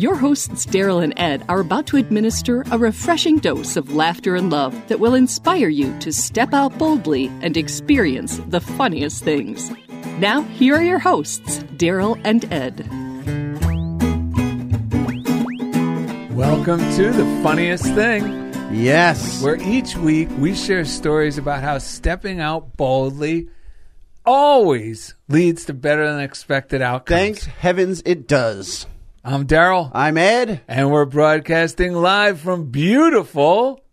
Your hosts, Daryl and Ed, are about to administer a refreshing dose of laughter and love that will inspire you to step out boldly and experience the funniest things. Now, here are your hosts, Daryl and Ed. Welcome to the funniest thing, Yes. where each week we share stories about how stepping out boldly always leads to better than expected outcomes. Thanks heavens it does. I'm Daryl, I'm Ed. and we're broadcasting live from beautiful.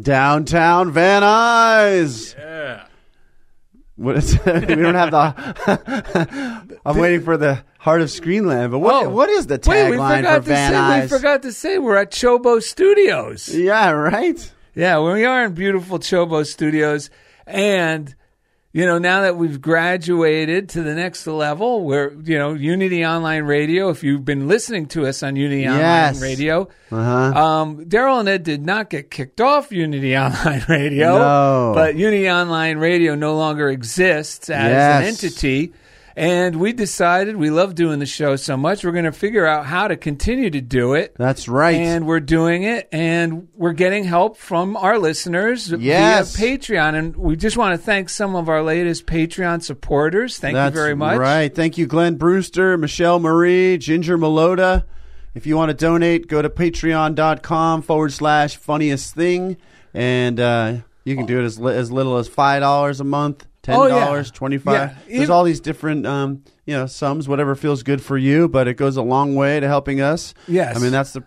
Downtown Van Nuys. Yeah. What is we don't have the. I'm waiting for the Heart of Screenland, but what Oh. what is the tagline for Van. Nuys? We forgot to say we're at Chobo Studios. Yeah, right. Yeah, we are in beautiful Chobo Studios, and you know now that we've graduated to the next level, we're you know Unity Online Radio. If you've been listening to us on Unity Yes. Online Radio, Uh-huh. um, Daryl and Ed did not get kicked off Unity Online Radio, No. but Unity Online Radio no longer exists as an entity. And we decided we love doing the show so much, we're going to figure out how to continue to do it. That's right. And we're doing it, and we're getting help from our listeners Yes. via Patreon. And we just want to thank some of our latest Patreon supporters. Thank That's you very much. Right. Thank you, Glenn Brewster, Michelle Marie, Ginger Melota. If you want to donate, go to patreon.com forward slash funniest thing. And uh, you can do it as, li- as little as $5 a month, $10, Oh, yeah. 25 Yeah. There's all these different um, you know, sums, whatever feels good for you, but it goes a long way to helping us. Yes. I mean, that's the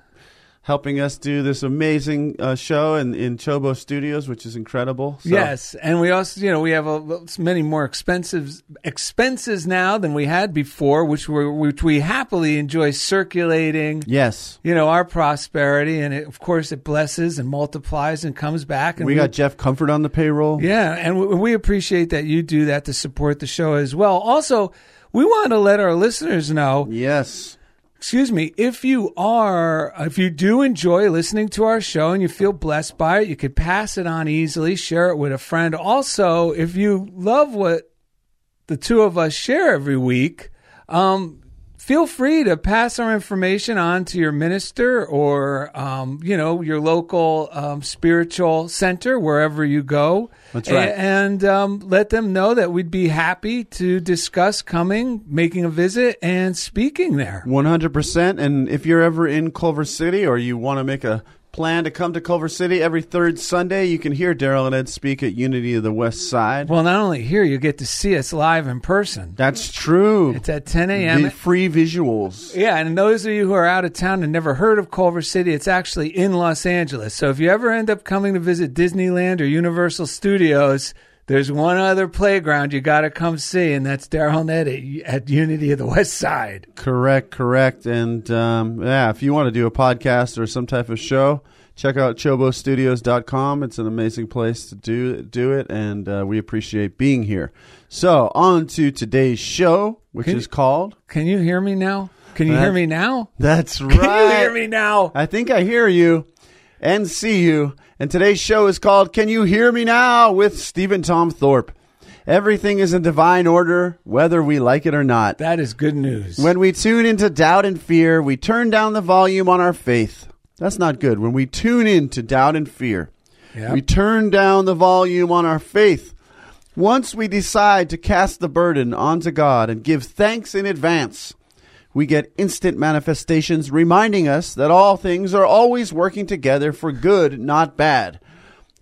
helping us do this amazing uh, show in, in Chobo Studios, which is incredible. So- Yes, and we also, you know, we have a, many more expensive expenses now than we had before, which we which we happily enjoy circulating. Yes. You know our prosperity, and it, of course it blesses and multiplies and comes back. And We got Jeff Comfort on the payroll. Yeah, and we, we appreciate that you do that to support the show as well. Also, we want to let our listeners know, Yes. Excuse me, if you are, if you do enjoy listening to our show and you feel blessed by it, you could pass it on easily, share it with a friend. Also, if you love what the two of us share every week, um, feel free to pass our information on to your minister or um, you know your local um, spiritual center wherever you go. That's right. A- and um, let them know that we'd be happy to discuss coming, making a visit, and speaking there. 100%. And if you're ever in Culver City or you want to make a plan to come to Culver City every third Sunday, you can hear Daryl and Ed speak at Unity of the West Side. Well, not only here, you get to see us live in person. That's true. It's at 10 a.m. The free visuals. Yeah, and those of you who are out of town and never heard of Culver City, it's actually in Los Angeles. So if you ever end up coming to visit Disneyland or Universal Studios, there's one other playground you got to come see, and that's Daryl at, at Unity of the West Side. Correct, correct. And um, yeah, if you want to do a podcast or some type of show, check out chobostudios.com. It's an amazing place to do do it, and uh, we appreciate being here. So, on to today's show, which Can- is called. Can you hear me now? Can you That- hear me now? That's right. Can you hear me now? I think I hear you and see you. And today's show is called Can You Hear Me Now with Stephen Tom Thorpe. Everything is in divine order, whether we like it or not. That is good news. When we tune into doubt and fear, we turn down the volume on our faith. That's not good. When we tune into doubt and fear, Yep. we turn down the volume on our faith. Once we decide to cast the burden onto God and give thanks in advance, we get instant manifestations reminding us that all things are always working together for good, not bad.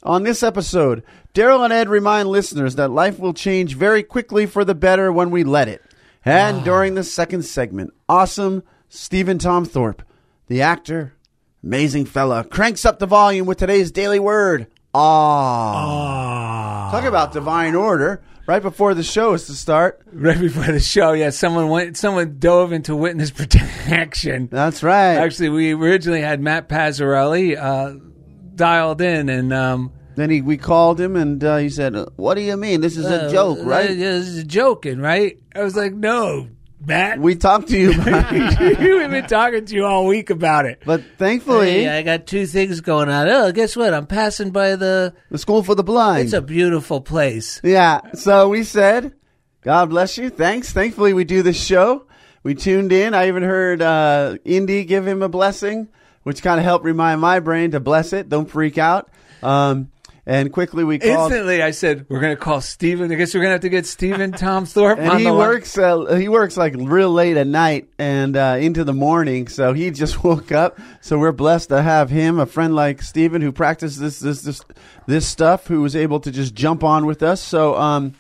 On this episode, Daryl and Ed remind listeners that life will change very quickly for the better when we let it. And during the second segment, awesome Stephen Tom Thorpe, the actor, amazing fella, cranks up the volume with today's daily word. Ah. Talk about divine order. Right before the show is to start. right before the show, yeah, someone went, someone dove into witness protection. That's right. Actually, we originally had Matt Pazzarelli uh, dialed in, and um, Then he, we called him and uh, he said, "What do you mean? This is a joke, uh, right?" uh, This is joking, right? I was like, no, Matt. We talked to you, about it. We've been talking to you all week about it. but thankfully, Hey, I got two things going on. Oh, guess what? I'm passing by the. the school for the blind. It's a beautiful place. Yeah. So we said, God bless you. Thanks. Thankfully, we do this show. We tuned in. I even heard uh, Indy give him a blessing, which kind of helped remind my brain to bless it. Don't freak out. Um, and quickly we called. Instantly, I said, we're going to call Steven. I guess we're going to have to get Steven Tom Thorpe And on he works. Uh, he works like real late at night and uh, into the morning. So he just woke up. So we're blessed to have him, a friend like Steven who practices this this this this stuff, who was able to just jump on with us. So um,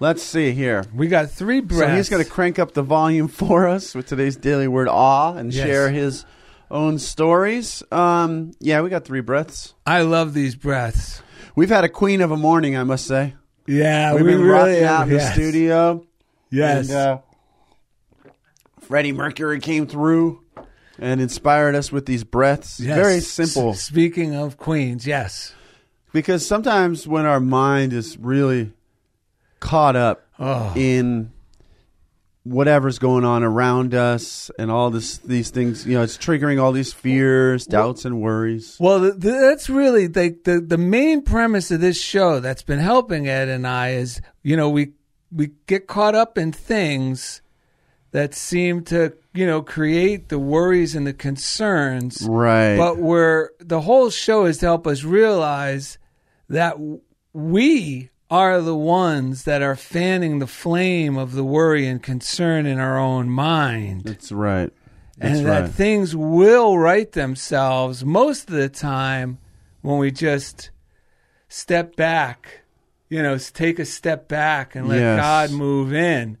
let's see here. We got three breaths. So he's going to crank up the volume for us with today's daily word awe and Yes. share his own stories. Um, yeah, we got three breaths. I love these breaths. We've had a queen of a morning, I must say. Yeah, We've we been really rocking out in the studio. Yes. And, uh, Freddie Mercury came through and inspired us with these breaths. Yes. Very simple. S- speaking of queens, yes. Because sometimes when our mind is really caught up Oh. in whatever's going on around us and all this these things, you know, it's triggering all these fears, doubts, and worries. Well, th- th- that's really the, the the main premise of this show that's been helping Ed and I is, you know, we we get caught up in things that seem to, you know, create the worries and the concerns. Right. But we're the whole show is to help us realize that we are the ones that are fanning the flame of the worry and concern in our own mind That's right. That's and right. that things will right themselves most of the time when we just step back, you know, take a step back and let Yes. God move in.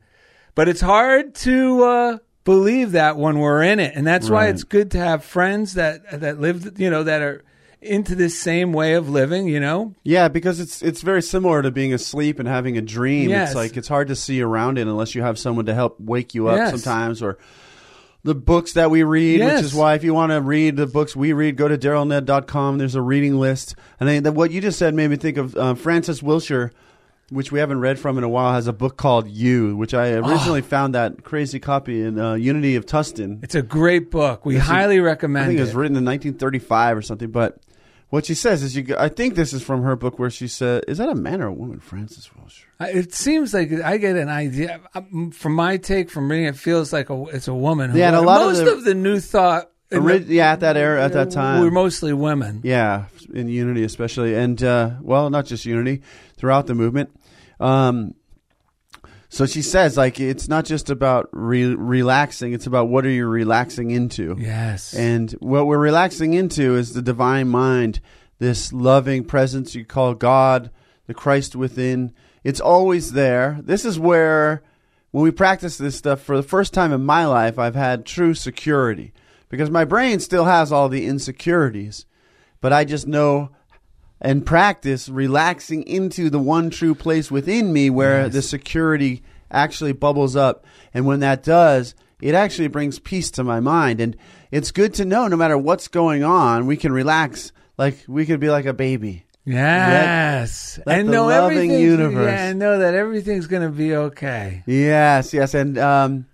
But it's hard to uh, believe that when we're in it, and that's why it's good to have friends that that live, you know, that are into this same way of living. You know, Yeah, because it's it's very similar to being asleep and having a dream. Yes. It's like it's hard to see around it unless you have someone to help wake you up Yes. sometimes or the books that we read, Yes. which is why if you want to read the books we read, go to darylned.com. There's a reading list. And I, that what you just said made me think of uh, Francis Wilshire, which we haven't read from in a while, has a book called You, which I Oh. originally found that crazy copy in uh, Unity of Tustin. it's a great book. We It's a- highly I recommend think it it. was written in 1935 or something. But what she says is, you. I think this is from her book where she said, "Is that a man or a woman?" Francis Wilshire. It seems like I get an idea um, from my take from reading. It feels like a, it's a woman. Yeah, and a lot of most the- of the new thought. in Ori- the- yeah, at that era, at that time, we're mostly women. yeah, in Unity especially, and uh, well, not just Unity, throughout the movement. Um, so she says, like, it's not just about re- relaxing; it's about what are you relaxing into. Yes, And what we're relaxing into is the divine mind, this loving presence you call God, the Christ within. It's always there. This is where, when we practice this stuff, for the first time in my life, I've had true security because my brain still has all the insecurities, but I just know and practice relaxing into the one true place within me where the security actually bubbles up. And when that does, it actually brings peace to my mind. And it's good to know no matter what's going on, we can relax like we could be like a baby. yes, let and the know loving universe- Yeah, and know that everything's going to be okay. Yes, yes. And um,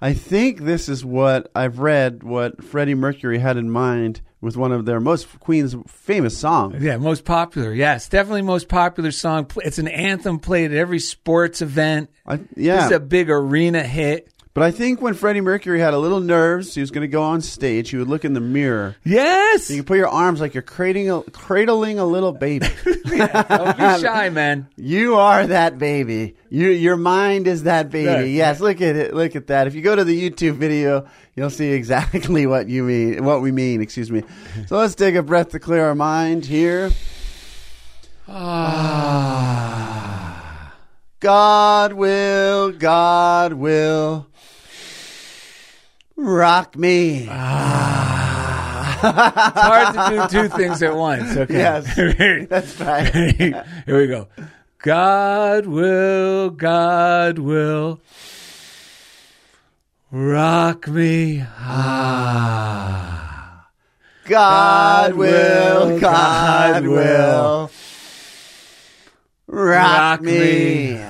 I think this is what I've read what Freddie Mercury had in mind with one of their most Queen's famous songs. Yeah, most popular. Yes, definitely most popular song. It's an anthem played at every sports event. I, yeah. it's a big arena hit. But I think when Freddie Mercury had a little nerves, he was going to go on stage. He would look in the mirror. Yes, You can put your arms like you're cradling a, cradling a little baby. don't be shy, man. you are that baby. You, your mind is that baby. Right. Yes, look at it. Look at that. If you go to the YouTube video, you'll see exactly what you mean. What we mean. Excuse me. So let's take a breath to clear our mind here. Ah. God will. God will. Rock me. It's hard to do two things at once. Okay. Yes. That's right. Here we go. God will, God will rock me. Ah. God will, God will rock, Rock me. me.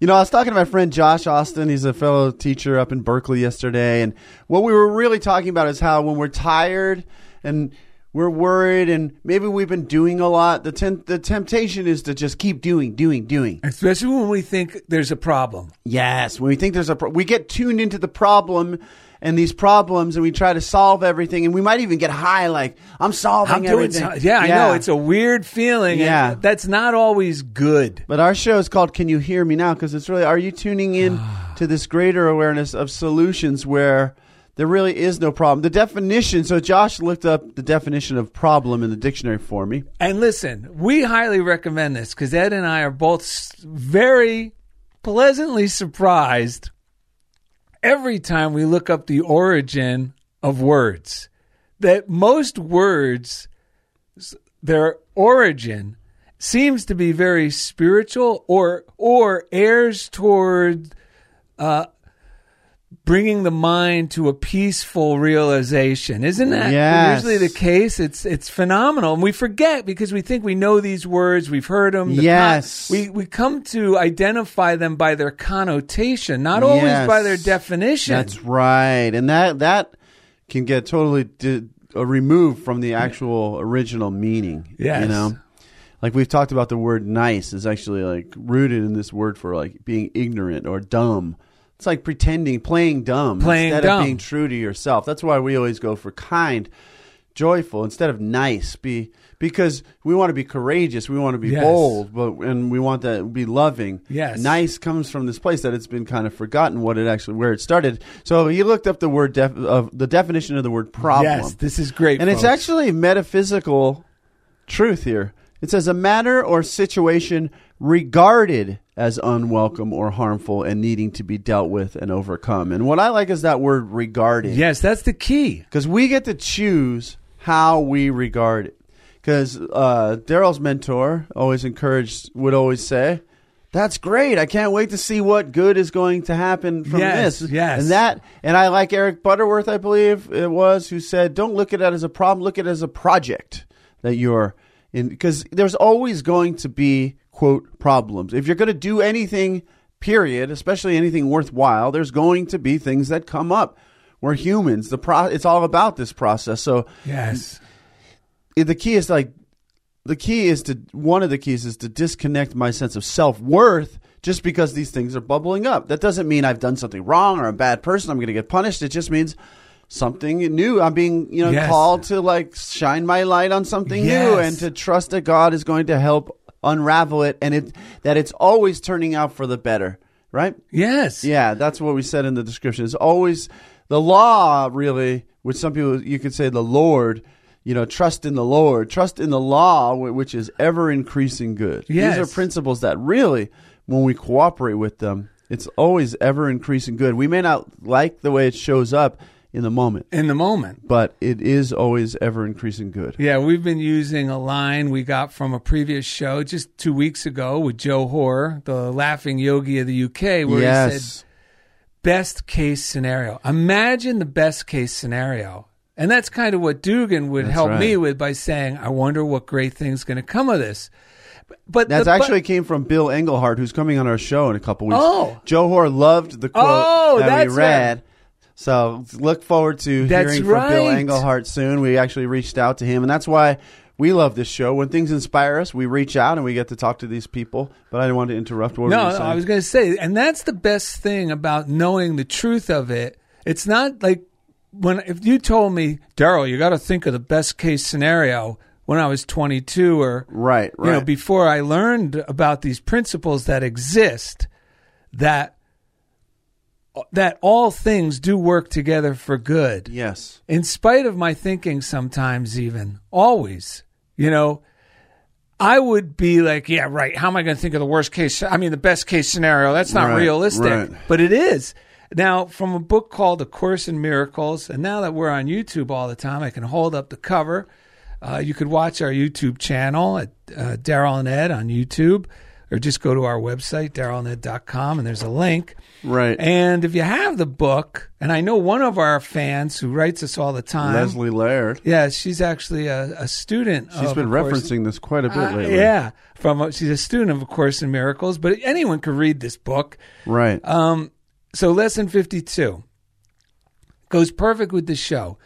You know, I was talking to my friend Josh Austin. He's a fellow teacher up in Berkeley yesterday. And what we were really talking about is how when we're tired and we're worried and maybe we've been doing a lot, the, ten- the temptation is to just keep doing, doing, doing. Especially when we think there's a problem. Yes, when we think there's a pro- we get tuned into the problem and these problems and we try to solve everything and we might even get high like I'm solving I'm everything. so- yeah, I know. It's a weird feeling. and Yeah. that's not always good. But our show is called Can You Hear Me Now because it's really are you tuning in to this greater awareness of solutions where there really is no problem. The definition, so Josh looked up the definition of problem in the dictionary for me. And listen, we highly recommend this because Ed and I are both very pleasantly surprised every time we look up the origin of words. That most words, their origin seems to be very spiritual or or airs toward uh, bringing the mind to a peaceful realization. Isn't that Yes. usually the case? It's it's phenomenal, and we forget because we think we know these words, we've heard them. The Yes. we we come to identify them by their connotation, not always Yes. by their definition. That's right, and that that can get totally di- uh, removed from the actual original meaning. Yes. you know, like we've talked about, the word "nice" is actually like rooted in this word for like being ignorant or dumb. It's like pretending, playing dumb, Playing instead dumb. of being true to yourself. That's why we always go for kind, joyful instead of nice. Be because we want to be courageous, we want to be Yes. bold, but and we want to be loving. Yes. nice comes from this place that it's been kind of forgotten what it actually where it started. So he looked up the word def, of the definition of the word problem. Yes, this is great. and it's actually metaphysical truth here. It says a matter or situation regarded as unwelcome or harmful and needing to be dealt with and overcome. And what I like is that word regarded. yes, that's the key. Because we get to choose how we regard it. Because uh, Daryl's mentor always encouraged, would always say, "That's great! I can't wait to see what good is going to happen from Yes, this." yes. and that, and I like Eric Butterworth, I believe it was, who said, "Don't look at it as a problem; look at it as a project that you're in." Because there's always going to be quote problems if you're going to do anything. Period, especially anything worthwhile, there's going to be things that come up. We're humans. The pro- it's all about this process. So Yes. the key is like the key is to one of the keys is to disconnect my sense of self-worth just because these things are bubbling up that doesn't mean i've done something wrong or i'm a bad person i'm going to get punished it just means something new i'm being you know Yes. called to like shine my light on something new and to trust that god is going to help unravel it and it that it's always turning out for the better right Yes. yeah, that's what we said in the description. It's always the law, really, which some people you could say the Lord. You know, trust in the Lord, trust in the law, which is ever increasing good. Yes. These are principles that really, when we cooperate with them, it's always ever increasing good. We may not like the way it shows up in the moment, In the moment. but it is always ever increasing good. Yeah, we've been using a line we got from a previous show just two weeks ago with Joe Hoare, the laughing yogi of the UK, where he said, best case scenario. Imagine the best case scenario. And that's kind of what Dugan would That's help right. me with by saying, I wonder what great thing's going to come of this. But That the- but- actually came from Bill Englehart, who's coming on our show in a couple weeks. Oh. Joe Hoare loved the quote Oh, that we read. So look forward to That's hearing from Bill right. Englehart soon. We actually reached out to him, and that's why we love this show. When things inspire us, we reach out and we get to talk to these people. But I didn't want to interrupt. What no, no. I was going to say, and that's the best thing about knowing the truth of it. It's not like when if you told me, Daryl, you got to think of the best case scenario when I was 22 or right, right. you know before I learned about these principles that exist that that all things do work together for good. Yes, in spite of my thinking sometimes even always you know i would be like yeah right. How am i going to think of the worst case i mean the best case scenario? That's not Right, realistic right. but it is. Now, from a book called A Course in Miracles, and now that we're on YouTube all the time, I can hold up the cover. Uh, you could watch our YouTube channel at uh, Daryl and Ed on YouTube, or just go to our website, darylanded.com, and there's a link. Right. And if you have the book, and I know one of our fans who writes us all the time, Leslie Laird. yeah, she's actually a, a student. She's of been A Course- referencing this quite a bit Uh, lately. yeah, from a, she's a student of A Course in Miracles, but anyone could read this book. Right. Um, so lesson 52 goes perfect with the show.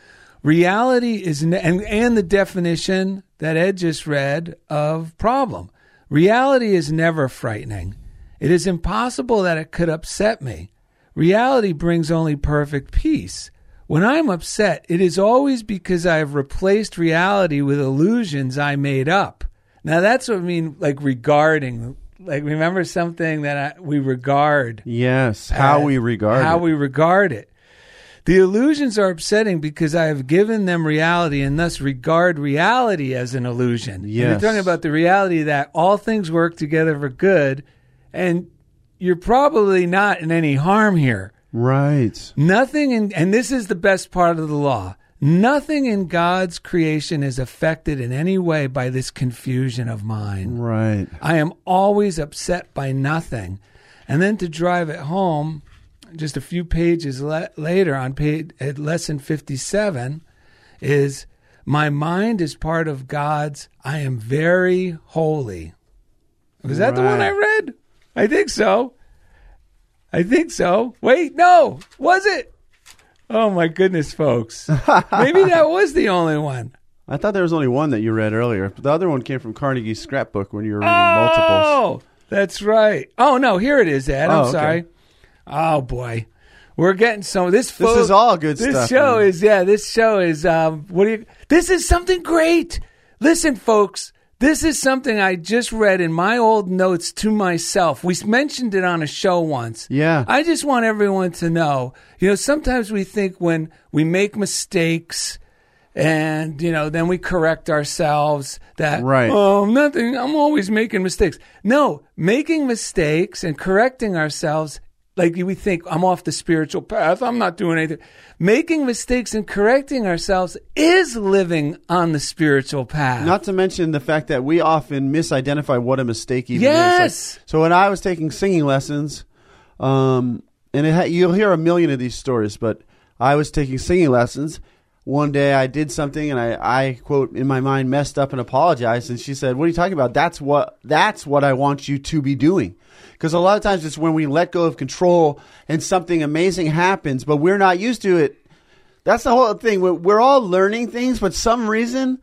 Reality is, ne- and, and the definition that Ed just read of problem. Reality is never frightening. It is impossible that it could upset me. Reality brings only perfect peace. When I'm upset, it is always because I have replaced reality with illusions I made up. Now that's what I mean, like regarding, like remember something that I, we regard yes. How we regard how it. we regard it. The illusions are upsetting because I have given them reality and thus regard reality as an illusion. And Yes. You're talking about the reality that all things work together for good, and you're probably not in any harm here. Right. Nothing in, and this is the best part of the law. Nothing in God's creation is affected in any way by this confusion of mine. Right. I am always upset by nothing. And then to drive it home, just a few pages le- later on page, at lesson 57, is my mind is part of God's I am very holy. Was that the one I read? I think so. I think so. Wait, no. Was it? Oh my goodness, folks. Maybe that was the only one. I thought there was only one that you read earlier. The other one came from Carnegie's scrapbook when you were reading multiples. Oh, that's right. Oh no, here it is, Ed. Oh, I'm okay. sorry. Oh boy, we're getting some. This This is all good this stuff, show man. is yeah. This show is um. What do you? This is something great. Listen, folks. This is something I just read in my old notes to myself. We mentioned it on a show once. Yeah. I just want everyone to know. You know, sometimes we think when we make mistakes and you know then we correct ourselves that Right. oh nothing i'm always making mistakes no making mistakes and correcting ourselves like we think i'm off the spiritual path i'm not doing anything making mistakes and correcting ourselves is living on the spiritual path Not to mention the fact that we often misidentify what a mistake even is. Yes. Like, so when I was taking singing lessons, um, and it ha- you'll hear a million of these stories, but I was taking singing lessons. One day I did something and I, I quote in my mind messed up and apologized and she said, "What are you talking about? That's what that's what I want you to be doing." Because a lot of times it's when we let go of control and something amazing happens, but we're not used to it. That's the whole thing. We're, we're all learning things, but some reason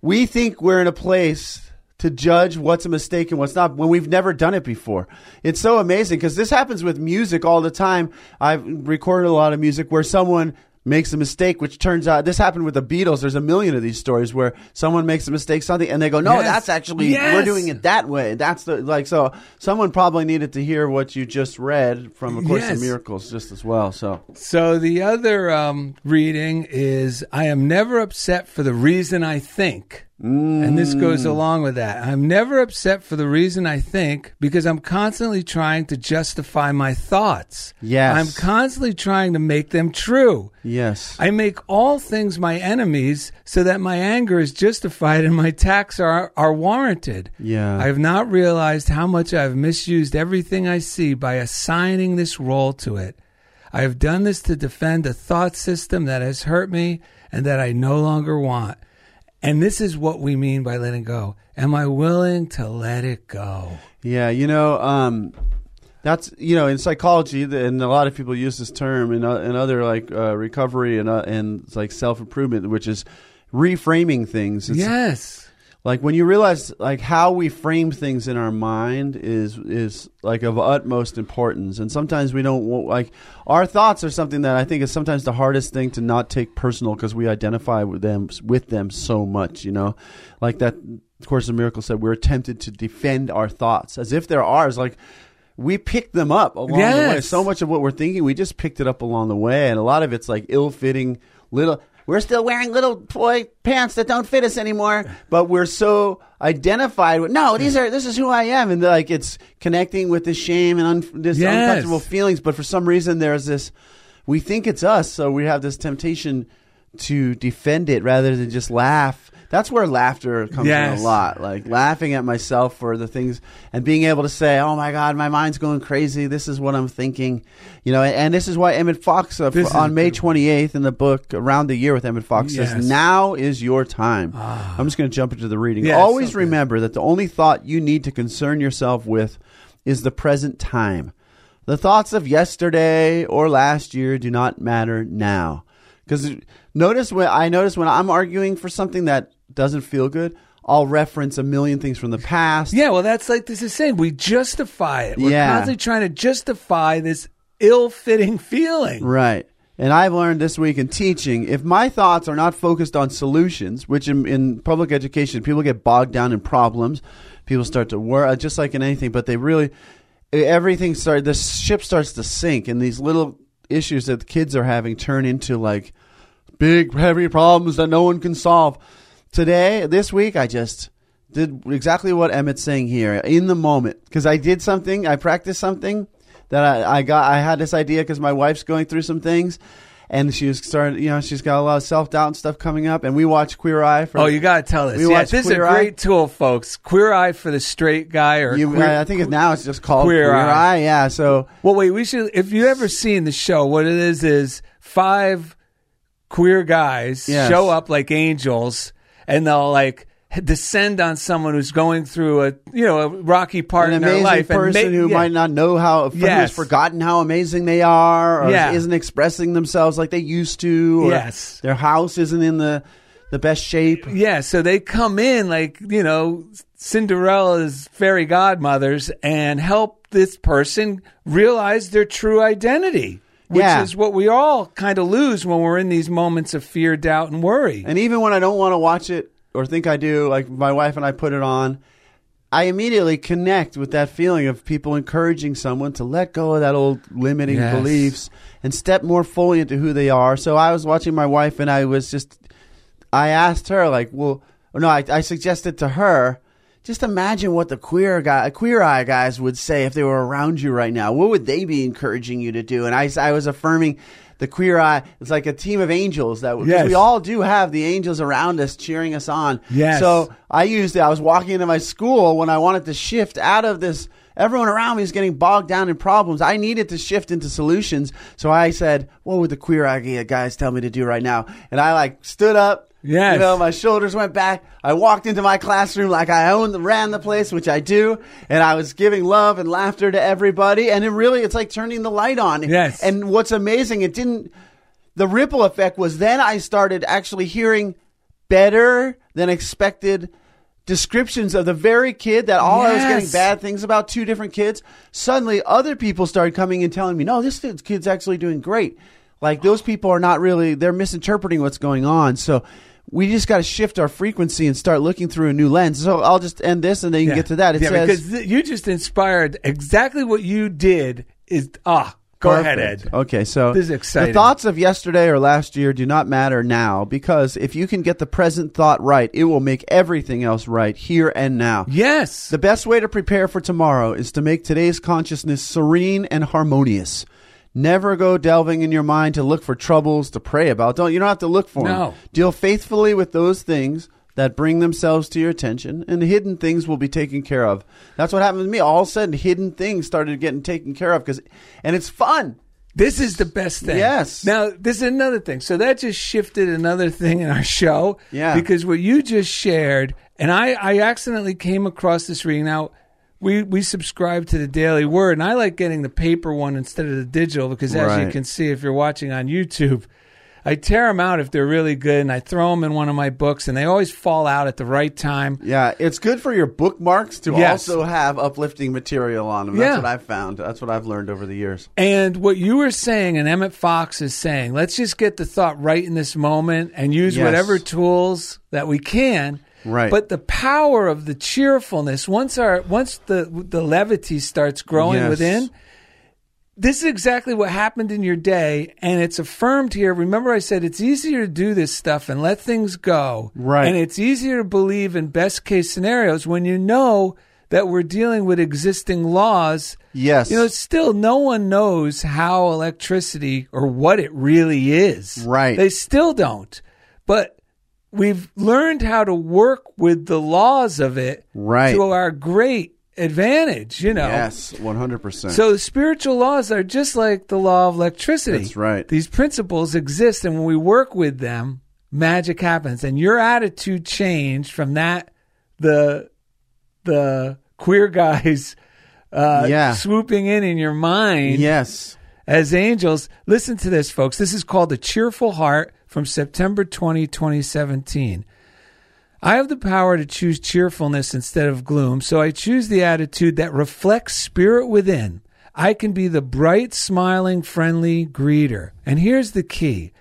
we think we're in a place to judge what's a mistake and what's not when we've never done it before. It's so amazing because this happens with music all the time. I've recorded a lot of music where someone makes a mistake, which turns out this happened with the Beatles. There's a million of these stories where someone makes a mistake, something, and they go, "No, Yes. that's actually Yes. we're doing it that way." That's the like. So someone probably needed to hear what you just read from A Course Yes. in Miracles just as well. So so the other um, reading is i am never upset for the reason i think And this goes mm. along with that. I'm never upset for the reason I think because I'm constantly trying to justify my thoughts. Yes. I'm constantly trying to make them true. yes, I make all things my enemies so that my anger is justified and my attacks are, are warranted. Yeah. I have not realized how much I have misused everything I see by assigning this role to it. I have done this to defend a thought system that has hurt me and that I no longer want. And this is what we mean by letting go. Am I willing to let it go? Yeah, you know, um, that's you know in psychology, the- and a lot of people use this term in, uh, in other like uh, recovery and uh, and like self improvement, which is reframing things. It's yes. Like when you realize like how we frame things in our mind is is like of utmost importance, and sometimes we don't like our thoughts are something that I think is sometimes the hardest thing to not take personal because we identify with them with them so much. You know, like that. Of course, the miracle said we're tempted to defend our thoughts as if they're ours. Like we picked them up along the way. So much of what we're thinking, we just picked it up along the way, and a lot of it's like ill-fitting little. We're still wearing little boy pants that don't fit us anymore, but we're so identified with no, these are this is who I am, and like it's connecting with the shame and un, this Yes. uncomfortable feelings. But for some reason, there's this. We think it's us, so we have this temptation to defend it rather than just laugh. That's where laughter comes in a lot. Like laughing at myself for the things and being able to say, "Oh my God, my mind's going crazy. This is what I'm thinking," you know. And, and this is why Emmet Fox uh, on May 28th in the book Around the Year with Emmet Fox Yes. Ah. says, "Now is your time." I'm just going to jump into the reading. Yeah, Always so remember that the only thought you need to concern yourself with is the present time. The thoughts of yesterday or last year do not matter now. Because notice when I notice when I'm arguing for something that doesn't feel good, I'll reference a million things from the past. Yeah, well, that's like this is saying we justify it. We're Yeah. constantly trying to justify this ill-fitting feeling. Right. And I've learned this week in teaching if my thoughts are not focused on solutions, which in, in public education, people get bogged down in problems. People start to worry, uh, just like in anything, but they really, everything started, the ship starts to sink, and these little issues that the kids are having turn into like big, heavy problems that no one can solve. Today, this week, I just did exactly what Emmet's saying here in the moment because I did something, I practiced something that I, I got. I had this idea because my wife's going through some things, and she was starting. You know, she's got a lot of self doubt and stuff coming up. And we watch Queer Eye. For, Oh, you got to tell us. We watched this is a Queer Eye. great tool, folks. Queer Eye for the straight guy, or You, queer, I think it's now it's just called Queer Queer, Eye. Eye. Yeah. So Well, wait. We should. If you ever seen the show, what it is is five queer guys Yes. show up like angels, and they'll like descend on someone who's going through a you know a rocky part an in their life, person and make- who yeah. might not know how, Yes. has forgotten how amazing they are, or Yeah. isn't expressing themselves like they used to, or Yes. their house isn't in the the best shape. Yeah, so they come in like, you know, Cinderella's fairy godmothers and help this person realize their true identity, which Yeah. is what we all kind of lose when we're in these moments of fear, doubt, and worry. And even when I don't want to watch it or think I do, like my wife and I put it on, I immediately connect with that feeling of people encouraging someone to let go of that old limiting Yes. beliefs and step more fully into who they are. So I was watching my wife and I was just, I asked her, like, well, no, I, I suggested to her, just imagine what the queer guy, queer eye guys would say if they were around you right now. What would they be encouraging you to do? And I, I was affirming the queer eye. It's like a team of angels that Yes. we all do have the angels around us cheering us on. Yes. So I used it. I was walking into my school when I wanted to shift out of this. Everyone around me is getting bogged down in problems. I needed to shift into solutions. So I said, "What would the queer eye guys tell me to do right now?" And I like stood up. Yes. You know, my shoulders went back. I walked into my classroom like I owned, ran the place, which I do, and I was giving love and laughter to everybody. And it really, it's like turning the light on. Yes. And what's amazing, it didn't. The ripple effect was then I started actually hearing better than expected descriptions of the very kid that all I was getting bad things about two different kids. Suddenly, other people started coming and telling me, "No, this kid's actually doing great." Like those people are not really they're misinterpreting what's going on. So we just got to shift our frequency and start looking through a new lens. So I'll just end this and then you can get to that. It yeah, says because th- you just inspired exactly what you did is, ah, go ahead, Ed. Okay, so This is exciting. The thoughts of yesterday or last year do not matter now because if you can get the present thought right, it will make everything else right here and now. Yes. The best way to prepare for tomorrow is to make today's consciousness serene and harmonious. Never go delving in your mind to look for troubles to pray about. Don't you don't have to look for them. No. Deal faithfully with those things that bring themselves to your attention, and hidden things will be taken care of. That's what happened to me. All of a sudden, hidden things started getting taken care of because, and it's fun. This is the best thing. Yes. Now, this is another thing. So that just shifted another thing in our show. Yeah. Because what you just shared, and I, I accidentally came across this reading. Now, we, we subscribe to the Daily Word, and I like getting the paper one instead of the digital because, as you can see, if you're watching on YouTube, I tear them out if they're really good, and I throw them in one of my books, and they always fall out at the right time. Yeah, it's good for your bookmarks to Yes. also have uplifting material on them. That's Yeah. what I've found. That's what I've learned over the years. And what you were saying, and Emmet Fox is saying, let's just get the thought right in this moment and use Yes. whatever tools that we can. Right. But the power of the cheerfulness, once our once the the levity starts growing Yes. within, this is exactly what happened in your day, and it's affirmed here. Remember, I said it's easier to do this stuff and let things go. Right. And it's easier to believe in best case scenarios when you know that we're dealing with existing laws. Yes. You know, still no one knows how electricity or what it really is. Right. They still don't. But we've learned how to work with the laws of it Right. to our great advantage, you know. Yes, 100%. So the spiritual laws are just like the law of electricity. That's right. These principles exist, and when we work with them, magic happens. And your attitude changed from that the the queer guys uh, Yeah. swooping in in your mind yes. as angels. Listen to this, folks. This is called the Cheerful Heart from September 20, 2017. I have the power to choose cheerfulness instead of gloom, so I choose the attitude that reflects spirit within. I can be the bright, smiling, friendly greeter. And here's the key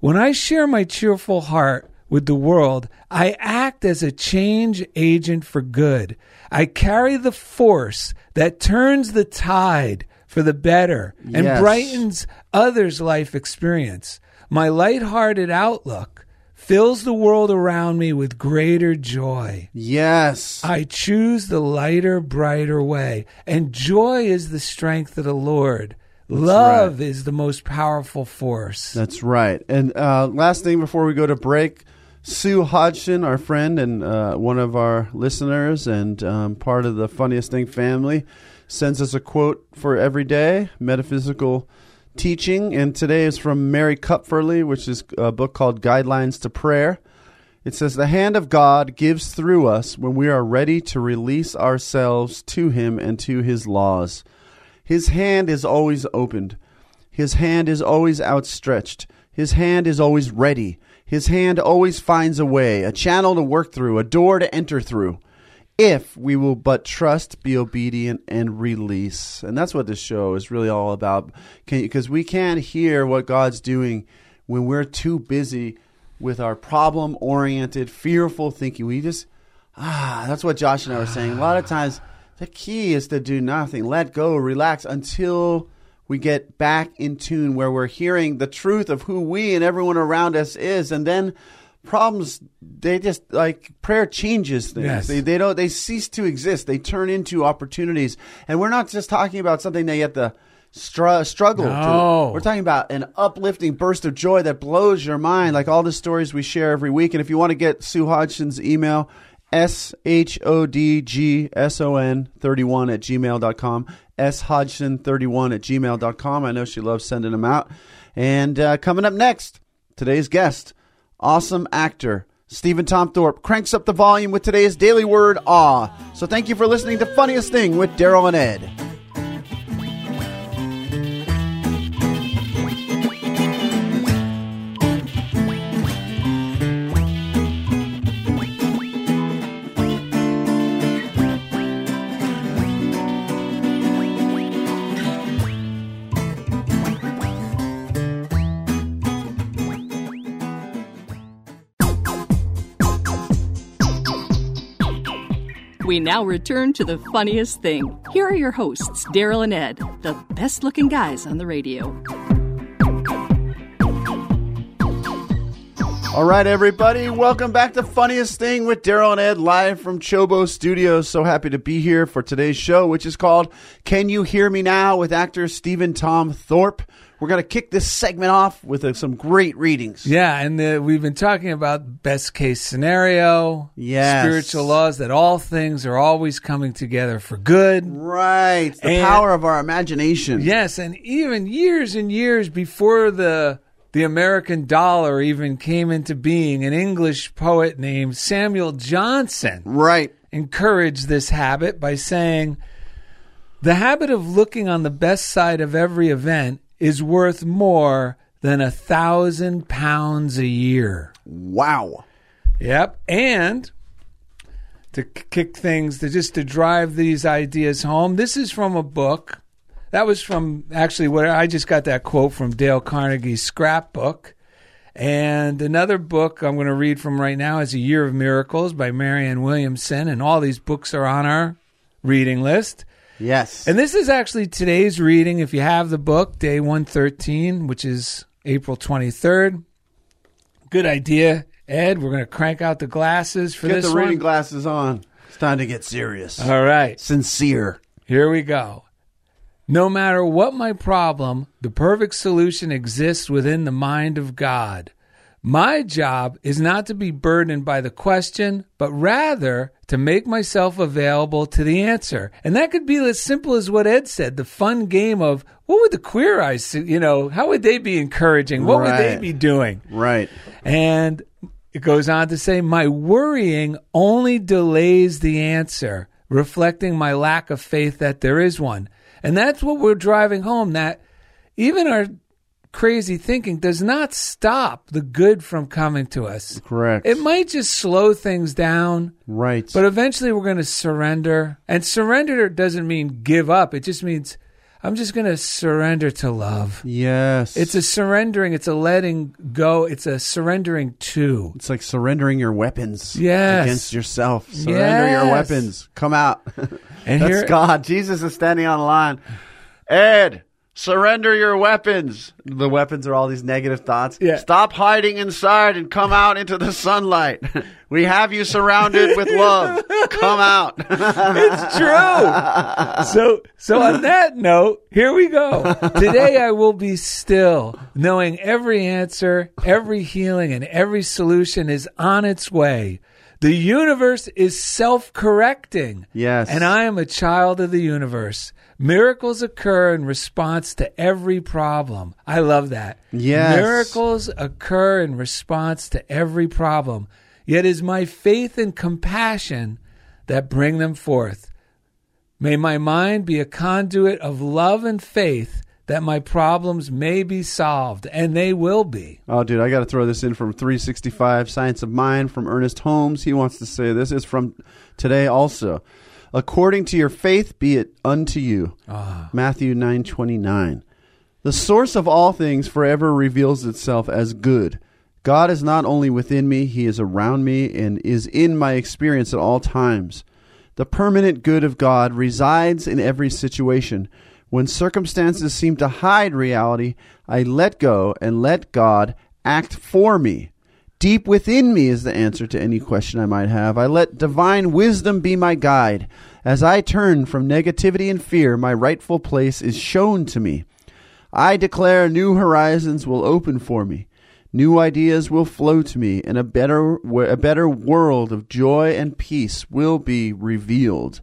when I share my cheerful heart with the world, I act as a change agent for good. I carry the force that turns the tide for the better and Yes. brightens others' life experience. My lighthearted outlook fills the world around me with greater joy. Yes. I choose the lighter, brighter way. And joy is the strength of the Lord. Love is the most powerful force. That's right. And uh, last thing before we go to break, Sue Hodgson, our friend and uh, one of our listeners and um, part of the Funniest Thing family, sends us a quote for every day, metaphysical teaching. And today is from Mary Kupferle, which is a book called Guidelines to Prayer. It says, The hand of God gives through us when we are ready to release ourselves to Him and to His laws. His hand is always opened. His hand is always outstretched. His hand is always ready. His hand always finds a way, a channel to work through, a door to enter through. If we will but trust, be obedient, and release. And that's what this show is really all about. Because we can't hear what God's doing when we're too busy with our problem oriented, fearful thinking. We just, ah, that's what Josh and I were saying. A lot of times, the key is to do nothing, let go, relax until we get back in tune where we're hearing the truth of who we and everyone around us is. And then problems, they just like prayer changes things. Yes. They, they don't, they cease to exist. They turn into opportunities. And we're not just talking about something that you have to str- struggle No. to. We're talking about an uplifting burst of joy that blows your mind, like all the stories we share every week. And if you want to get Sue Hodgson's email, S H O D G S O N 31 at gmail.com. S Hodgson 31 at gmail.com. I know she loves sending them out. And uh, coming up next, today's guest, awesome actor. Stephen Tom Thorpe cranks up the volume with today's daily word awe. So thank you for listening to Funniest Thing with Daryl and Ed. We now return to the funniest thing. Here are your hosts, Daryl and Ed, the best looking guys on the radio. All right, everybody, welcome back to Funniest Thing with Daryl and Ed live from Chobo Studios. So happy to be here for today's show, which is called Can You Hear Me Now with actor Stephen Tom Thorpe. We're going to kick this segment off with uh, some great readings. Yeah, and the, we've been talking about best case scenario, Yes. spiritual laws that all things are always coming together for good. Right, the And- power of our imagination. Yes, and even years and years before the the American dollar even came into being, an English poet named Samuel Johnson Right. encouraged this habit by saying, "The habit of looking on the best side of every event is worth more than a thousand pounds a year." Wow. Yep. And to kick things, to just to drive these ideas home, this is from a book. That was from actually where I just got that quote from Dale Carnegie's scrapbook. And another book I'm going to read from right now is A Year of Miracles by Marianne Williamson. And all these books are on our reading list. Yes. And this is actually today's reading. If you have the book, day 113, which is April 23rd. Good idea, Ed. We're going to crank out the glasses for get this the reading one. glasses on. It's time to get serious. All right. Sincere. Here we go. No matter what my problem, the perfect solution exists within the mind of God. My job is not to be burdened by the question, but rather to make myself available to the answer. And that could be as simple as what Ed said the fun game of what would the queer eyes, you know, how would they be encouraging? What would they be doing? Right. And it goes on to say, My worrying only delays the answer, reflecting my lack of faith that there is one. And that's what we're driving home that even our crazy thinking does not stop the good from coming to us. Correct. It might just slow things down, right. but eventually we're going to surrender. And surrender doesn't mean give up, it just means I'm just going to surrender to love. yes. It's a surrendering, it's a letting go, it's a surrendering to. It's like surrendering your weapons Yes. against yourself. Surrender your weapons. Come out. And That's here- God. Jesus is standing on the line. Ed, surrender your weapons. The weapons are all these negative thoughts. Yeah. Stop hiding inside and come out into the sunlight. We have you surrounded with love. Come out. It's true. So, so on that note, here we go. Today I will be still, knowing every answer, every healing, and every solution is on its way. The universe is self correcting. Yes. And I am a child of the universe. Miracles occur in response to every problem. I love that. Yes. Miracles occur in response to every problem. Yet it is my faith and compassion that bring them forth. May my mind be a conduit of love and faith that my problems may be solved, and they will be. Oh, dude, I got to throw this in from 365 Science of Mind from Ernest Holmes. He wants to say this is from today also. According to your faith, be it unto you. Ah. Matthew 9:29. The source of all things forever reveals itself as good. God is not only within me, he is around me and is in my experience at all times. The permanent good of God resides in every situation. When circumstances seem to hide reality, I let go and let God act for me. Deep within me is the answer to any question I might have. I let divine wisdom be my guide. As I turn from negativity and fear, my rightful place is shown to me. I declare new horizons will open for me. New ideas will flow to me, and a better, a better world of joy and peace will be revealed.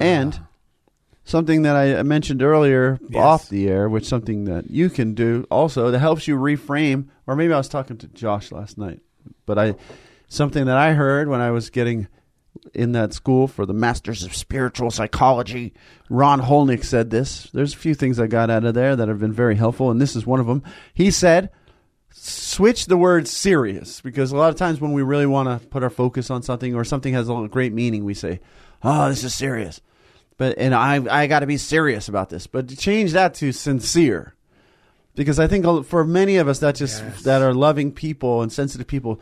And ah. Something that I mentioned earlier Yes. off the air, which something that you can do also that helps you reframe. Or maybe I was talking to Josh last night, but I something that I heard when I was getting in that school for the Masters of Spiritual Psychology. Ron Hulnick said this. There's a few things I got out of there that have been very helpful, and this is one of them. He said, switch the word serious because a lot of times when we really want to put our focus on something or something has a great meaning, we say, "Oh, this is serious." But and I I got to be serious about this. But to change that to sincere. Because I think for many of us that just Yes. that are loving people and sensitive people,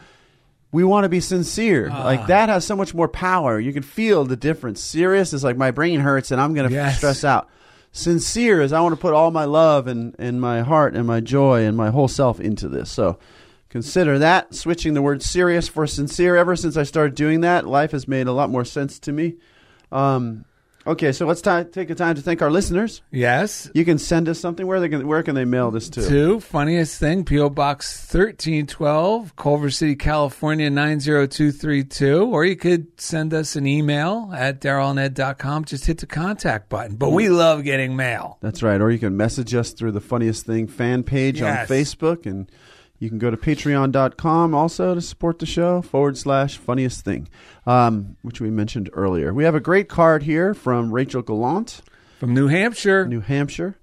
we want to be sincere. Ah. Like that has so much more power. You can feel the difference. Serious is like my brain hurts and I'm going to Yes. stress out. Sincere is I want to put all my love and, and my heart and my joy and my whole self into this. So consider that. Switching the word serious for sincere. Ever since I started doing that, life has made a lot more sense to me. Um, okay, so let's ti take a time to thank our listeners. Yes. You can send us something. Where they can, where can they mail this to? Two, funniest thing, P.O. Box 1312, Culver City, California 90232. Or you could send us an email at darylanded.com. Just hit the contact button. But we love getting mail. That's right. Or you can message us through the Funniest Thing fan page Yes. on Facebook. And you can go to patreon.com also to support the show forward slash funniest thing, um, which we mentioned earlier. We have a great card here from Rachel Gallant, From New Hampshire. New Hampshire.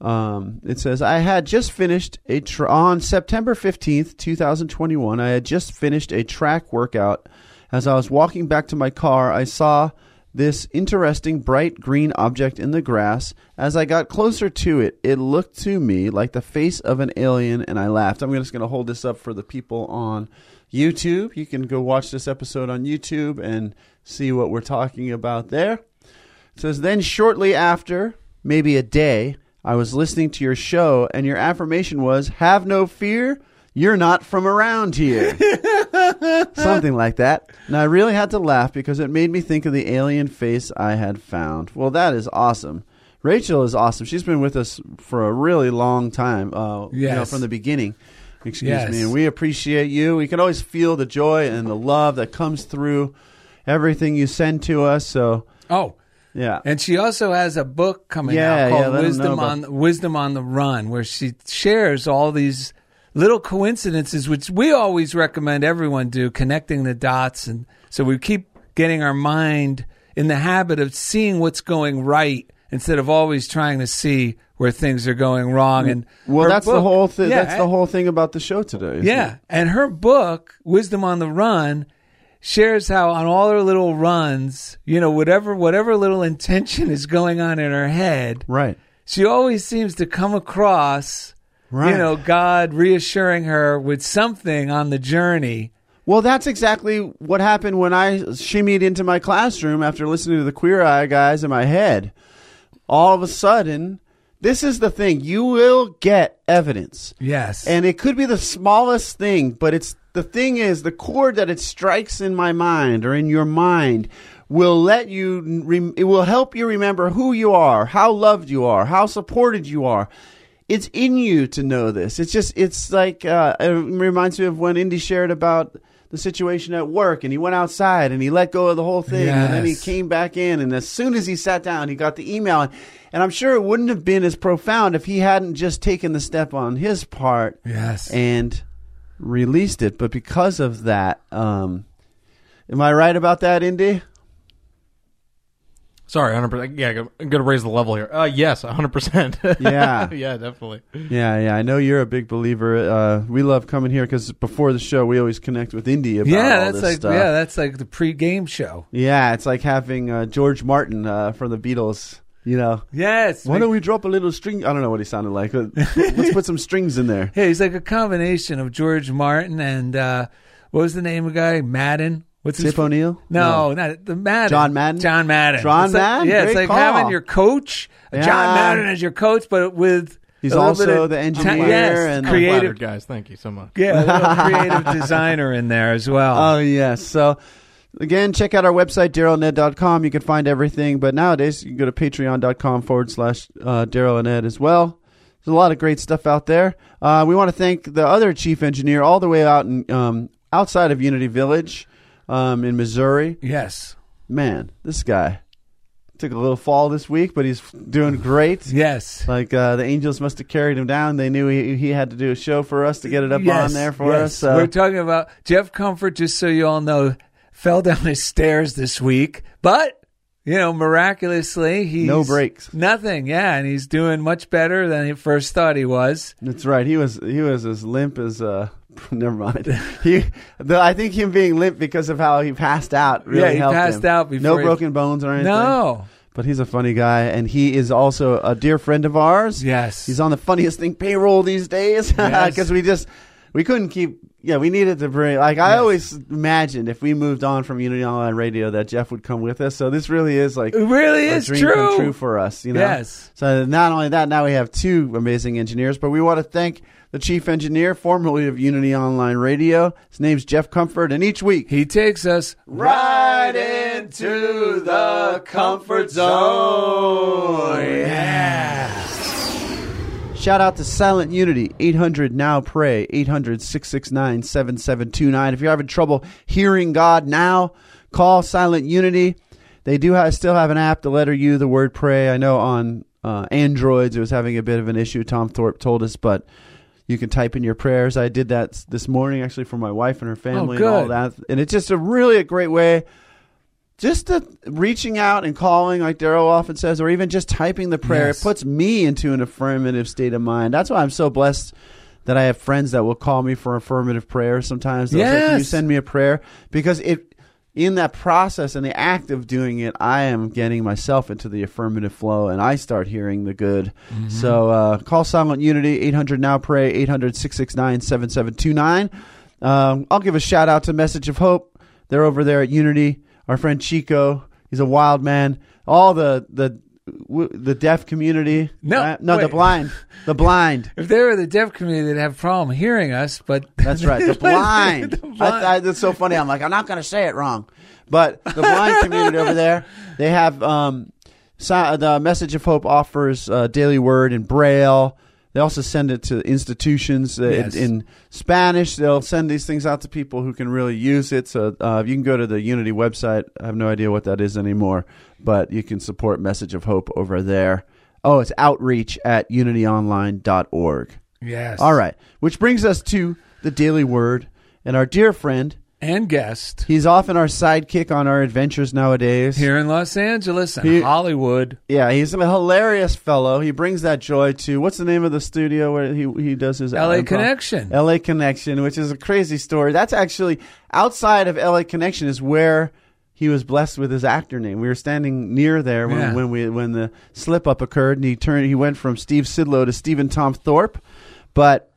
Um, it says, I had just finished a, tra- on September 15th, 2021, I had just finished a track workout. As I was walking back to my car, I saw this interesting bright green object in the grass. As I got closer to it, it looked to me like the face of an alien, and I laughed. I'm just going to hold this up for the people on YouTube. You can go watch this episode on YouTube and see what we're talking about there. It says then shortly after, maybe a day, I was listening to your show and your affirmation was have no fear, you're not from around here. Something like that. And I really had to laugh because it made me think of the alien face I had found. Well, that is awesome. Rachel is awesome. She's been with us for a really long time. Uh, you know, Yes. from the beginning. Excuse Yes. me. And we appreciate you. We can always feel the joy and the love that comes through everything you send to us. So, Oh, yeah. and she also has a book coming Yeah, out called know Wisdom on Wisdom on the Run, where she shares all these little coincidences, which we always recommend everyone do, connecting the dots, and so we keep getting our mind in the habit of seeing what's going right instead of always trying to see where things are going wrong. And Well, that's the whole thing. Yeah, that's the whole thing about the show today. yeah, it? and her book, Wisdom on the Run, shares how on all her little runs, you know, whatever whatever little intention is going on in her head, Right. she always seems to come across, Right. you know, God reassuring her with something on the journey. Well, that's exactly what happened when I shimmied into my classroom after listening to the Queer Eye guys in my head. All of a sudden, this is the thing. You will get evidence. Yes, And it could be the smallest thing, but it's the thing is the chord that it strikes in my mind or in your mind will let you rem- it will help you remember who you are, how loved you are, how supported you are. It's in you to know this. It's just it's like uh, it reminds me of when Indy shared about the situation at work and he went outside and he let go of the whole thing and then he came back in and as soon as he sat down he got the email and, and I'm sure it wouldn't have been as profound if he hadn't just taken the step on his part yes, and released it. But because of that, um, am I right about that, Indy? Sorry, 100%. Yeah, I'm going to raise the level here. Uh, yes, 100%. Yeah. yeah, definitely. Yeah, yeah. I know you're a big believer. Uh, we love coming here because before the show, we always connect with Indy about yeah. all That's this like stuff. yeah, that's like the pre-game show. Yeah, it's like having uh, George Martin uh, from the Beatles. You know, Yes, why don't we drop a little string? I don't know what he sounded like. but Let's put some strings in there. Yeah, he's like a combination of George Martin and uh, what was the name of the guy? Madden. What's his Tip O'Neill? No, not the Madden. John Madden? John Madden. John It's like- Madden? Yeah, it's Great like call. having your coach, Yeah. John Madden, as your coach, but with He's a also bit of the ti- engineer yes, and- I'm creative. guys. Thank you so much. Yeah, a creative designer in there as well. Oh yes. So again, check out our website darylanded.com. You can find everything. But nowadays, you can go to patreon.com forward slash uh, Daryl and Ed as well. There's a lot of great stuff out there. Uh, we want to thank the other chief engineer all the way out in um, outside of Unity Village um, in Missouri. yes, Man, this guy took a little fall this week, but he's doing great. yes. Like uh, the Angels must have carried him down. They knew he, he had to do a show for us to get it up yes, on there for yes. us. Uh, We're talking about Jeff Comfort. Just so you all know, fell down his stairs this week, but you know, miraculously, he's No breaks. Nothing. Yeah, and he's doing much better than he first thought he was. That's right. He was he was as limp as uh. Never mind. He, the, I think him being limp because of how he passed out. Really Yeah, he helped passed him. out No he- broken bones or anything. No. but he's a funny guy, and he is also a dear friend of ours. Yes. he's on the funniest thing payroll these days because Yes. we just we couldn't keep. Yeah, we needed to bring. Like I Yes. always imagined, if we moved on from Unity Online Radio, that Jeff would come with us. So this really is like It really is true. true for us. You know. Yes. So not only that, now we have two amazing engineers, but we want to thank the chief engineer, formerly of Unity Online Radio. His name's Jeff Comfort, and each week He takes us right into the comfort zone. Yeah. Shout out to Silent Unity, 800 Now Pray, 800 669 7729. If you're having trouble hearing God now, call Silent Unity. They do have, still have an app, the letter U, the word pray. I know on uh, Androids it was having a bit of an issue, Tom Thorpe told us, but you can type in your prayers. I did that this morning actually for my wife and her family and all that. And it's just a really a great way just to reaching out and calling, like Daryl often says, or even just typing the prayer, Yes. it puts me into an affirmative state of mind. That's why I'm so blessed that I have friends that will call me for affirmative prayer. Sometimes they'll say, "Can you send me a prayer?" Because it, in that process and the act of doing it, I am getting myself into the affirmative flow, and I start hearing the good. So uh, call Silent Unity 800 Now Pray 800 669 7729. Um, I'll give a shout out to Message of Hope. They're over there at Unity. Our friend Chico, he's a wild man. all the the w- the deaf community. No, Uh, no, the blind, the blind. If they were the deaf community, they'd have a problem hearing us. But That's right, the blind. The blind. I, I, that's so funny. I'm like, I'm not going to say it wrong, but the blind community over there, they have um, the Message of Hope offers uh, daily word in Braille. They also send it to institutions uh, in- Yes. in, Spanish. They'll send these things out to people who can really use it. So uh, you can go to the Unity website. I have no idea what that is anymore, but you can support Message of Hope over there. Oh, it's outreach at unityonline.org. yes, All right, which brings us to the Daily Word and our dear friend. And guest He's often our sidekick on our adventures nowadays. here in Los Angeles and He- Hollywood. Yeah, he's a hilarious fellow. He brings that joy to what's the name of the studio where he he does his LA improv? Connection. LA Connection, which is a crazy story. That's actually outside of LA Connection is where he was blessed with his actor name. We were standing near there when, Yeah. when we when the slip up occurred, and he turned. He went from Steve Sidlow to Stephen Tom Thorpe. But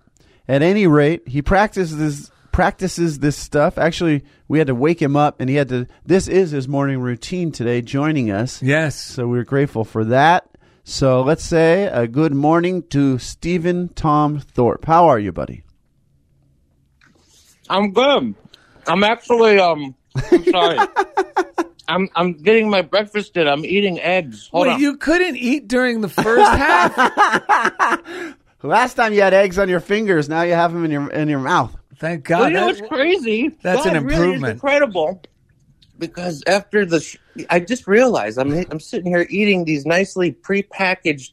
at any rate, he practices practices this stuff. Actually, we had to wake him up, and he had to. This is his morning routine today, joining us. Yes. So we're grateful for that. So let's say a good morning to Stephen Tom Thorpe. How are you, buddy? I'm good. I'm actually um. I'm sorry. I'm I'm getting my breakfast in. I'm eating eggs. Hold Wait, on. you couldn't eat during the first half. Last time you had eggs on your fingers, now you have them in your in your mouth. Thank well, God. you know that- what's crazy? that's God an really improvement. incredible. Because after the, sh- I just realized I'm I'm sitting here eating these nicely prepackaged,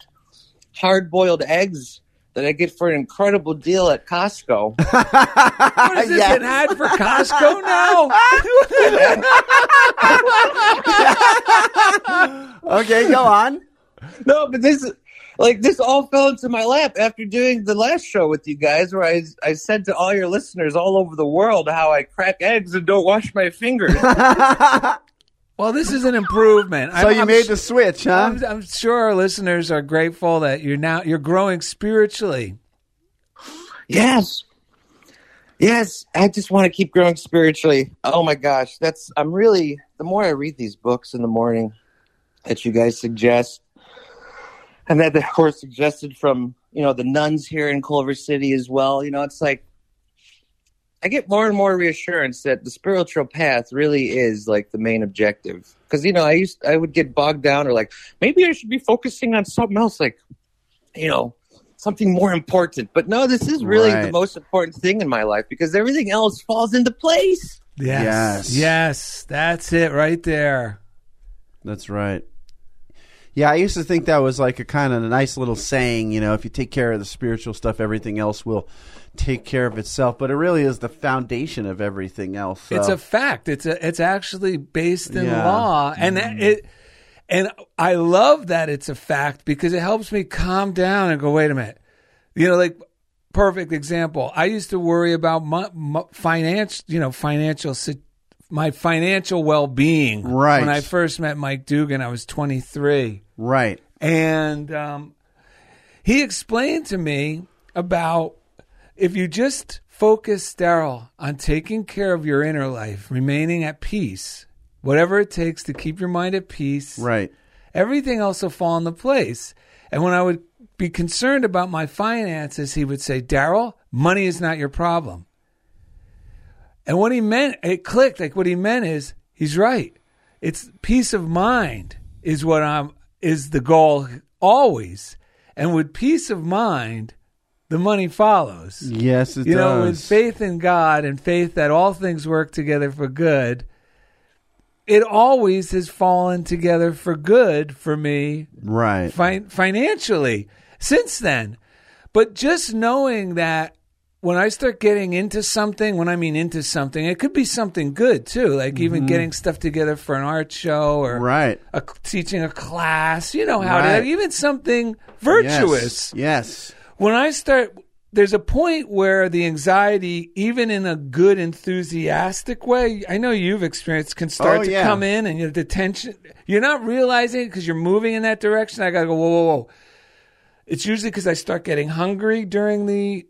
hard-boiled eggs that I get for an incredible deal at Costco. what is this Yes. an ad for Costco now? Okay, go on. No, but this like this all fell into my lap after doing the last show with you guys, where I I said to all your listeners all over the world how I crack eggs and don't wash my fingers. well, this is an improvement. So you made the switch, huh? I'm, I'm sure our listeners are grateful that you're now you're growing spiritually. yes, yes, I just want to keep growing spiritually. Oh my gosh, that's I'm really the more I read these books in the morning that you guys suggest, and that of course suggested from you know the nuns here in Culver City as well. You know, it's like I get more and more reassurance that the spiritual path really is like the main objective. Because you know, I used I would get bogged down or like maybe I should be focusing on something else, like you know something more important. But no, this is really Right. the most important thing in my life because everything else falls into place. Yes. Yes. Yes. That's it right there. That's right. Yeah, I used to think that was like a kind of a nice little saying, you know, if you take care of the spiritual stuff, everything else will take care of itself. But it really is the foundation of everything else. So. It's a fact. It's a it's actually based in Yeah. law, and that it and I love that it's a fact because it helps me calm down and go, wait a minute, you know, like perfect example. I used to worry about my, my financial, you know, financial si- my financial well being. Right. when I first met Mike Dugan, I was twenty three. right. And um, he explained to me about if you just focus, Daryl, on taking care of your inner life, remaining at peace, whatever it takes to keep your mind at peace, Right. everything else will fall into place. And when I would be concerned about my finances, he would say, Daryl, money is not your problem. And what he meant, it clicked. Like what he meant is, he's right. It's peace of mind is what I'm is the goal always. And with peace of mind, the money follows. Yes, it you does. know, with faith in God and faith that all things work together for good, it always has fallen together for good for me right. fi- financially since then. But just knowing that when I start getting into something, when I mean into something, it could be something good too, like even getting stuff together for an art show or Mm-hmm. Right. a, teaching a class. You know how Right. to even something virtuous Yes. when I start, there's a point where the anxiety, even in a good, enthusiastic way, I know you've experienced, can start Oh, to yeah. come in and the tension, you're not realizing it because you're moving in that direction. I got to go, whoa, whoa, whoa. It's usually because I start getting hungry during the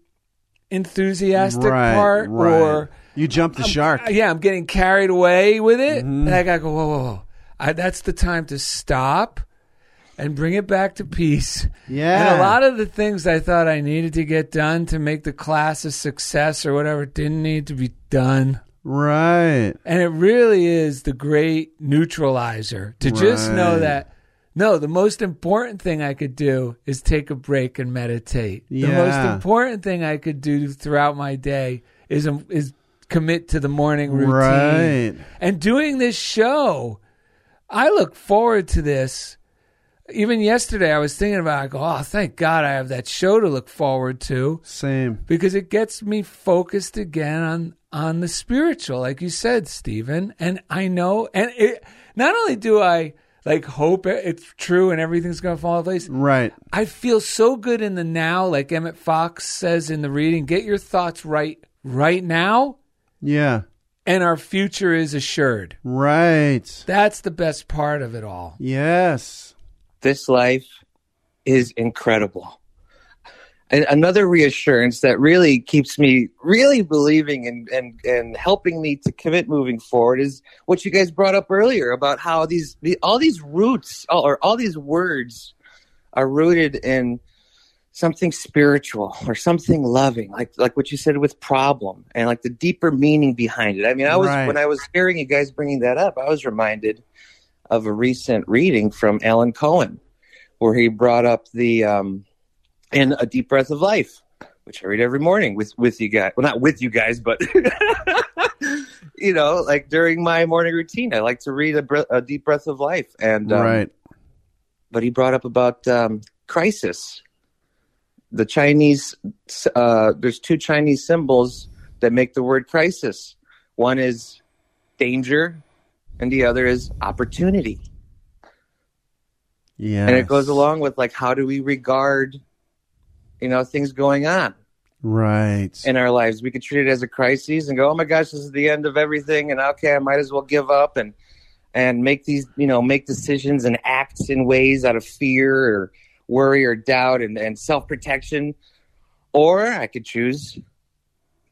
enthusiastic right. part right. or you jump the shark. uh, yeah, I'm getting carried away with it. Mm-hmm. And I gotta go, whoa, whoa, whoa. I, that's the time to stop and bring it back to peace. Yeah. And a lot of the things I thought I needed to get done to make the class a success or whatever didn't need to be done. Right. And it really is the great neutralizer to just know that no, the most important thing I could do is take a break and meditate. The most important thing I could do throughout my day is um, is commit to the morning routine. Right. And doing this show, I look forward to this. Even yesterday, I was thinking about. I go, oh, thank God I have that show to look forward to Same. because it gets me focused again on on the spiritual, like you said, Stephen. And I know, and it not only do I like hope it's true and everything's going to fall in place. Right. I feel so good in the now, like Emmet Fox says in the reading. Get your thoughts right right now, Yeah. and our future is assured. Right. That's the best part of it all. Yes. this life is incredible. Another reassurance that really keeps me really believing and, and, and helping me to commit moving forward is what you guys brought up earlier about how these the, all these roots or all these words are rooted in something spiritual or something loving, like like what you said with problem and like the deeper meaning behind it. I mean, I was Right. when I was hearing you guys bringing that up, I was reminded of a recent reading from Alan Cohen, where he brought up the um, in a deep breath of life, which I read every morning with with you guys. Well, not with you guys, but you know, like during my morning routine, I like to read a, bre- a deep breath of life. And um, right. but he brought up about um, crisis. The Chinese, uh, there's two Chinese symbols that make the word crisis. One is danger, and the other is opportunity. Yeah. And it goes along with like, how do we regard, you know, things going on Right. in our lives? We could treat it as a crisis and go, oh my gosh, this is the end of everything, and okay, I might as well give up and and make these, you know, make decisions and act in ways out of fear or worry or doubt and, and self protection. Or I could choose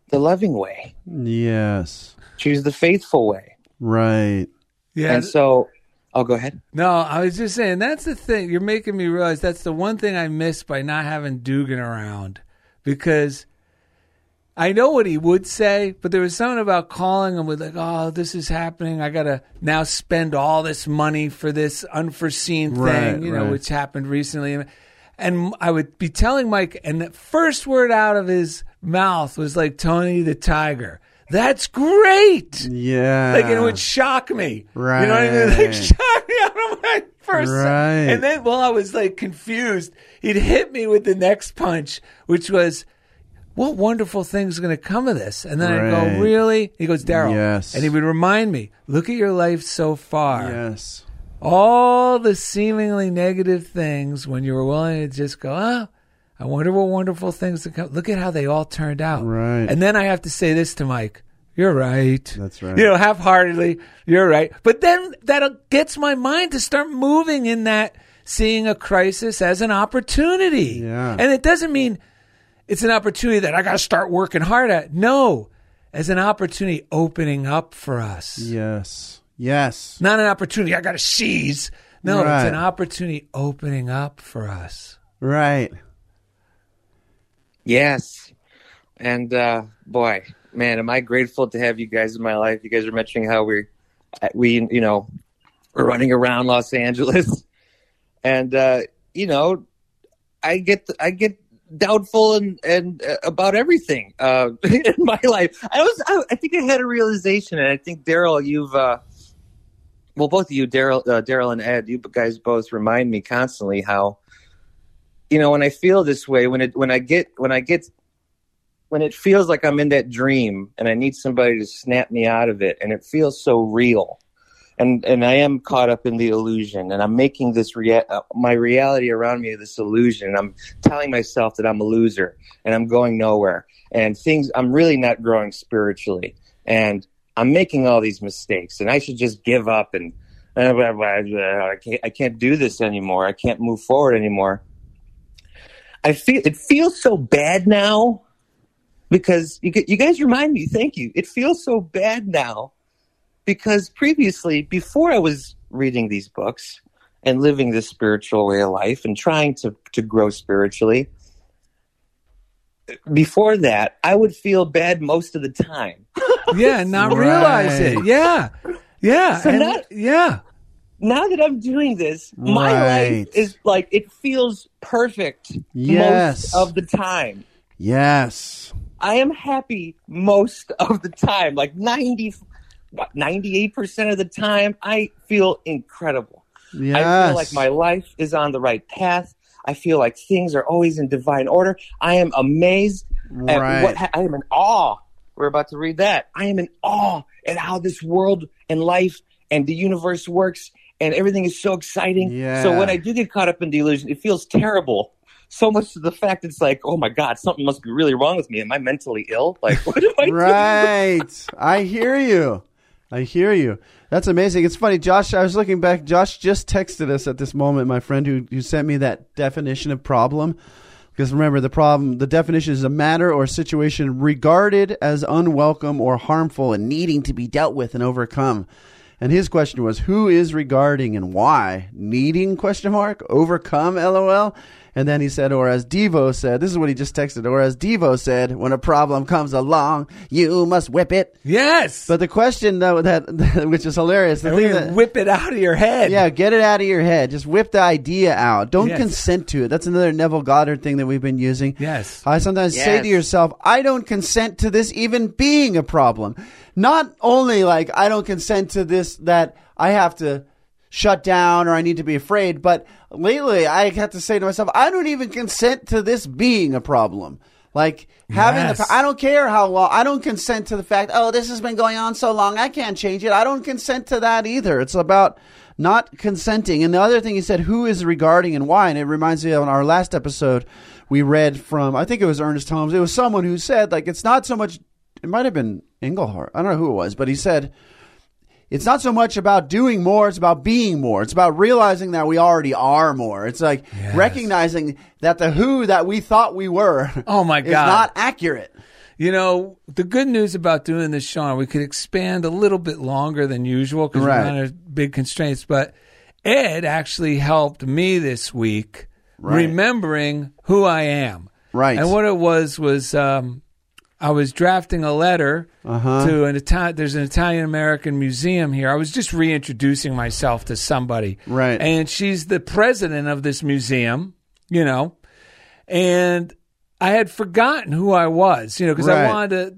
the loving way, yes. choose the faithful way. Right. Yeah. And so, oh, go ahead. No, I was just saying that's the thing. You're making me realize that's the one thing I miss by not having Dugan around because I know what he would say, but there was something about calling him with like, "Oh, this is happening. I got to now spend all this money for this unforeseen thing," Right, you know, right. which happened recently. And I would be telling Mike, and the first word out of his mouth was like Tony the Tiger. That's great. Yeah. Like it would shock me. Right. You know what I mean? Like Right. shock me out of my first Right. And then while I was like confused, he'd hit me with the next punch, which was what wonderful thing's are going to come of this? And then I'd go, really? He goes, Daryl. Yes. And he would remind me, look at your life so far. Yes. All the seemingly negative things when you were willing to just go, oh, I wonder what wonderful things to come. Look at how they all turned out. Right. And then I have to say this to Mike. You're right. That's right. You know, half heartedly, you're right. But then that gets my mind to start moving in that seeing a crisis as an opportunity. Yeah. And it doesn't mean it's an opportunity that I got to start working hard at. No, as an opportunity opening up for us. Yes. Yes. Not an opportunity I got to seize. No, Right. it's an opportunity opening up for us. Right. Yes. And uh, boy, man, am I grateful to have you guys in my life. You guys are mentioning how we, we, you know, we're running around Los Angeles, and uh, you know, I get, I get doubtful and and uh, about everything uh, in my life. I was, I, I think I had a realization, and I think Daryl, you've. Uh, well, both of you, Daryl, uh, Daryl and Ed, you guys both remind me constantly how, you know, when I feel this way, when it, when I get, when I get when it feels like I'm in that dream and I need somebody to snap me out of it and it feels so real. And and I am caught up in the illusion and I'm making this rea- uh, my reality around me this illusion and I'm telling myself that I'm a loser and I'm going nowhere and things I'm really not growing spiritually and I'm making all these mistakes and I should just give up and uh, I can't I can't do this anymore. I can't move forward anymore. I feel it feels so bad now because you, you guys remind me. Thank you. It feels so bad now because previously, before I was reading these books and living this spiritual way of life and trying to, to grow spiritually, before that, I would feel bad most of the time. Yeah, not Right. realize it. Yeah. Yeah. So and- not- yeah. Now that I'm doing this, my Right. life is like it feels perfect Yes. most of the time. Yes. I am happy most of the time, like 90, what, 98% of the time. I feel incredible. Yes. I feel like my life is on the right path. I feel like things are always in divine order. I am amazed at Right. what ha- I am in awe. We're about to read that. I am in awe at how this world and life and the universe works, and everything is so exciting. Yeah. So when I do get caught up in delusion, it feels terrible. So much to the fact it's like, oh my god, something must be really wrong with me. Am I mentally ill? Like, what am I doing? right. I hear you. I hear you. That's amazing. It's funny, Josh. I was looking back. Josh just texted us at this moment. My friend who who sent me that definition of problem. Because remember, the problem, the definition is a matter or situation regarded as unwelcome or harmful and needing to be dealt with and overcome. And his question was, who is regarding and why? Needing question mark? Overcome LOL? And then he said, or as Devo said, this is what he just texted, or as Devo said, when a problem comes along, you must whip it. Yes. But the question though that, which is hilarious, the thing that, whip it out of your head. yeah, get it out of your head. Just whip the idea out. Don't Yes. consent to it. That's another Neville Goddard thing that we've been using. Yes. I sometimes say to yourself, I don't consent to this even being a problem. Not only like I don't consent to this that I have to shut down or I need to be afraid, but lately I have to say to myself, I don't even consent to this being a problem. Like having Yes. the, I don't care how long, I don't consent to the fact, oh, this has been going on so long, I can't change it. I don't consent to that either. It's about not consenting. And the other thing he said, who is regarding and why? And it reminds me of our last episode, we read from, I think it was Ernest Holmes. It was someone who said, like, it's not so much, it might have been Engelhart. I don't know who it was, but he said, it's not so much about doing more, it's about being more. It's about realizing that we already are more. It's like recognizing that the who that we thought we were Oh, my God. is not accurate. You know, the good news about doing this, Sean, we could expand a little bit longer than usual because Right. we're under big constraints. But Ed actually helped me this week Right. remembering who I am. Right. And what it was was um, I was drafting a letter Uh-huh. to an Italian. There's an Italian American museum here. I was just reintroducing myself to somebody. Right. And she's the president of this museum. You know, and I had forgotten who I was, you know, because Right. I wanted to,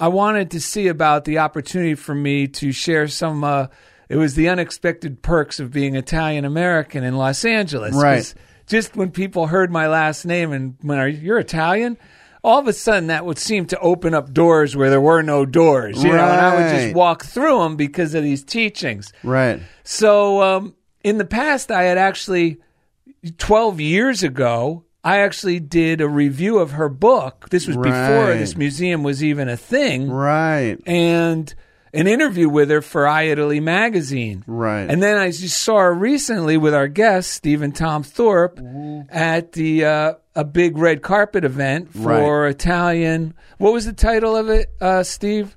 I wanted to see about the opportunity for me to share some. Uh, it was the unexpected perks of being Italian American in Los Angeles, Right. Just when people heard my last name and when are you're Italian, all of a sudden that would seem to open up doors where there were no doors, you know, and I would just walk through them because of these teachings. Right. So um, in the past, I had actually, 12 years ago, I actually did a review of her book. This was before this museum was even a thing. Right. And an interview with her for I Italy magazine. Right. And then I just saw her recently with our guest, Stephen Tom Thorpe, at the uh, a big red carpet event for Italian. What was the title of it, uh, Steve?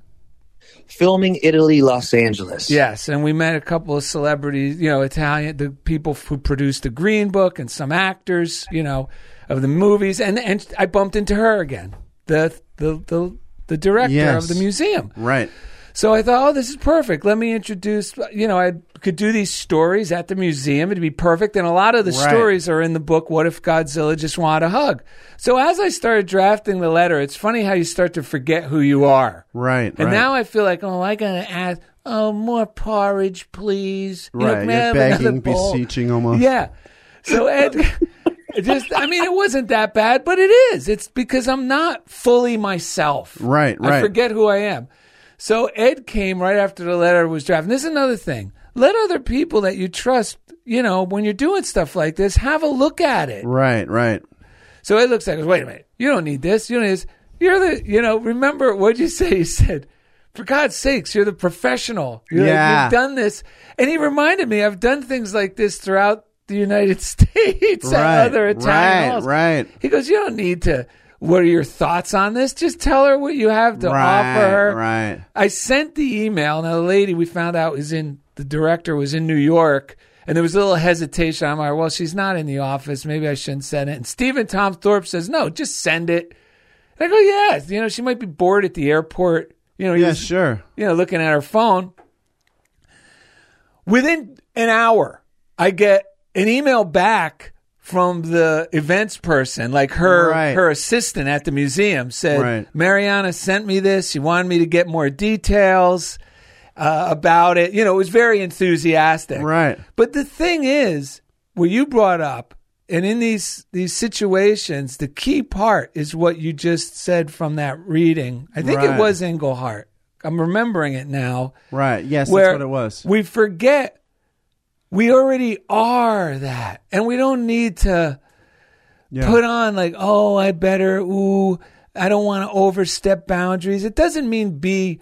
Filming Italy, Los Angeles. Yes, and we met a couple of celebrities, you know, Italian, the people who produced the Green Book, and some actors, you know, of the movies, and and I bumped into her again, the the the, the director Yes. of the museum. Right. So I thought, oh, this is perfect. Let me introduce. You know, I could do these stories at the museum. It'd be perfect. And a lot of the Right. stories are in the book. What if Godzilla just wanted a hug? So as I started drafting the letter, it's funny how you start to forget who you are. Right. And right. now I feel like, oh, I gotta ask, oh, more porridge, please. You know, right. can You're begging, beseeching almost. Yeah. So Ed, it just, I mean, it wasn't that bad, but it is. It's because I'm not fully myself. Right, right. I forget who I am. So Ed came right after the letter was drafted. And this is another thing. Let other people that you trust, you know, when you're doing stuff like this, have a look at it. Right. Right. So Ed looks at wait a minute, you don't need this. You don't need this. You're the, you know, remember what'd you say? You said, for God's sakes, you're the professional. You're like, Yeah. you've done this. And he reminded me, I've done things like this throughout the United States Right. at other Italian Right. halls. Right. He goes, you don't need to what are your thoughts on this? Just tell her what you have to right, offer her. right. I sent the email. Now the lady we found out was in the director was in New York, and there was a little hesitation. I'm like, well, she's not in the office. Maybe I shouldn't send it. And Stephen Tom Thorpe says, no, just send it. And I go, yeah. You know, she might be bored at the airport. You know, Yeah, was, sure. you know, looking at her phone. Within an hour, I get an email back from the events person, like her Right. her assistant at the museum said, Right. Mariana sent me this. She wanted me to get more details uh, about it. You know, it was very enthusiastic. Right. But the thing is, what you brought up, and in these these situations, the key part is what you just said from that reading. I think it was Englehart. I'm remembering it now. Right. Yes, that's what it was. We forget we already are that, and we don't need to Yeah. put on like, oh, I better. Ooh, I don't want to overstep boundaries. It doesn't mean be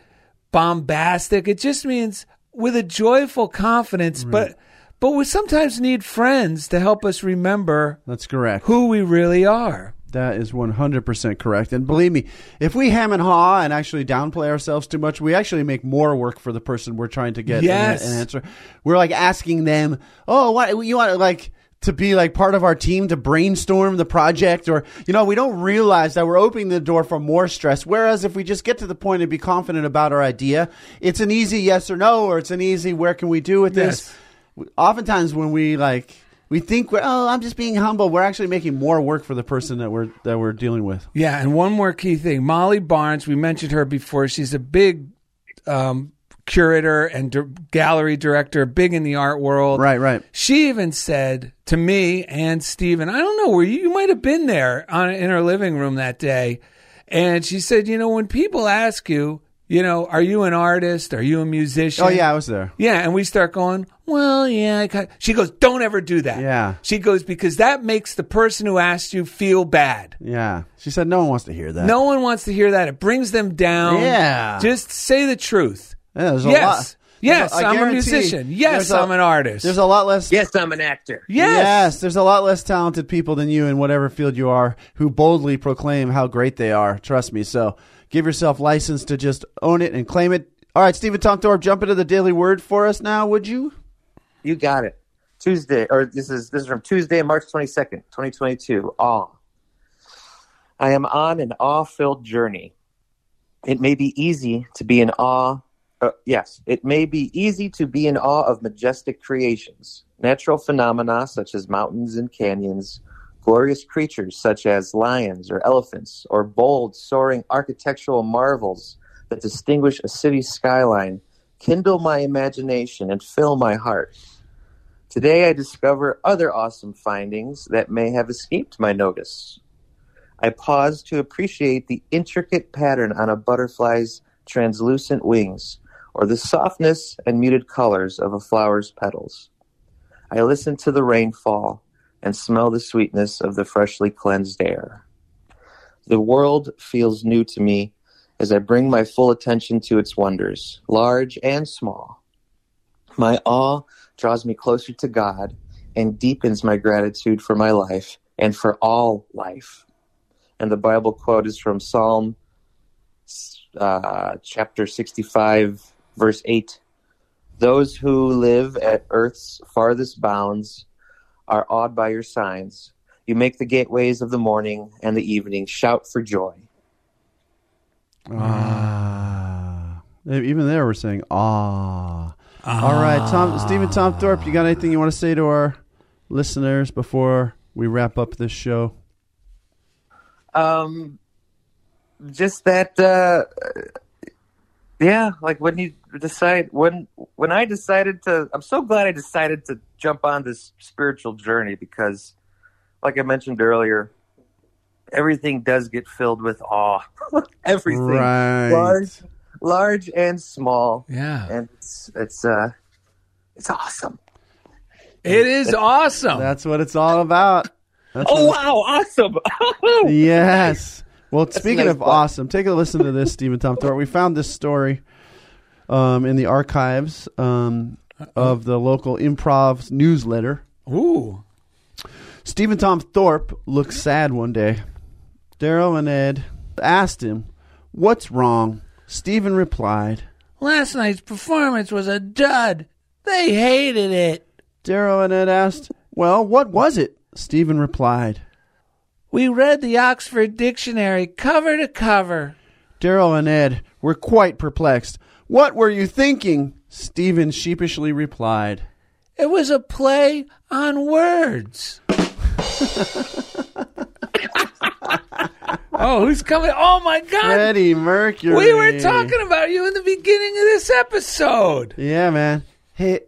bombastic. It just means with a joyful confidence, but but we sometimes need friends to help us remember That's correct. who we really are. That is 100% correct. And believe me, if we ham and haw and actually downplay ourselves too much, we actually make more work for the person we're trying to get an- Yes. an, answer. We're like asking them, oh, what you want like to be like part of our team to brainstorm the project or you know we don't realize that we're opening the door for more stress whereas if we just get to the point and be confident about our idea it's an easy yes or no or it's an easy where can we do with this oftentimes when we like we think we're oh I'm just being humble we're actually making more work for the person that we're that we're dealing with Yeah, and one more key thing. Molly Barnes, we mentioned her before. She's a big um, curator and di- gallery director, big in the art world. right right She even said to me and Steven, I don't know where you, you might have been there on, in her living room that day. And she said, you know, when people ask you, you know, are you an artist? Are you a musician? oh yeah I was there Yeah, and we start going, well, yeah. I kind she goes, don't ever do that. Yeah. She goes, because that makes the person who asked you feel bad. yeah she said no one wants to hear that No one wants to hear that. It brings them down. Yeah. Just say the truth. Yeah, there's a yes. lot Yes, there's a- I I'm a musician. Yes, there's a- I'm an artist. there's a lot less Yes, I'm an actor. Yes. yes. there's a lot less talented people than you in whatever field you are who boldly proclaim how great they are. Trust me. So give yourself license to just own it and claim it. All right, Stephen Tom Thorpe, jump into the daily word for us now, would you? You got it. Tuesday, or this is this is from Tuesday, March twenty second, twenty twenty two. Awe. I am on an awe-filled journey. It may be easy to be in awe. Uh, yes, it may be easy to be in awe of majestic creations, natural phenomena such as mountains and canyons, glorious creatures such as lions or elephants, or bold, soaring architectural marvels that distinguish a city's skyline, kindle my imagination and fill my heart. Today I discover other awesome findings that may have escaped my notice. I pause to appreciate the intricate pattern on a butterfly's translucent wings, or the softness and muted colors of a flower's petals. I listen to the rainfall and smell the sweetness of the freshly cleansed air. The world feels new to me as I bring my full attention to its wonders, large and small. My awe draws me closer to God and deepens my gratitude for my life and for all life. And the Bible quote is from Psalm uh, chapter 65, verse 8. Those who live at earth's farthest bounds are awed by your signs. You make the gateways of the morning and the evening shout for joy. Ah. Even there, we're saying ah. All right, Tom, Stephen Tom Thorpe, you got anything you want to say to our listeners before we wrap up this show? Um, just that, uh, yeah, like when you decide, when, when I decided to, I'm so glad I decided to jump on this spiritual journey because, like I mentioned earlier, everything does get filled with awe. everything. Right. Large, large and small. Yeah. And it's, it's, uh, it's awesome. It is awesome. That's what it's all about. That's Oh, wow. Awesome. Yes. Well, speaking nice of awesome, take a listen to this, Stephen Tom Thorpe. We found this story um, in the archives um, of the local improv newsletter. Ooh. Stephen Tom Thorpe looked sad one day. Daryl and Ed asked him, What's wrong? Stephen replied, Last night's performance was a dud. They hated it. Daryl and Ed asked, Well, what was it? Stephen replied, We read the Oxford Dictionary cover to cover. Daryl and Ed were quite perplexed. What were you thinking? Stephen sheepishly replied, It was a play on words. Oh, who's coming? Oh my God! Freddie Mercury. We were talking about you in the beginning of this episode. Yeah, man. Hey,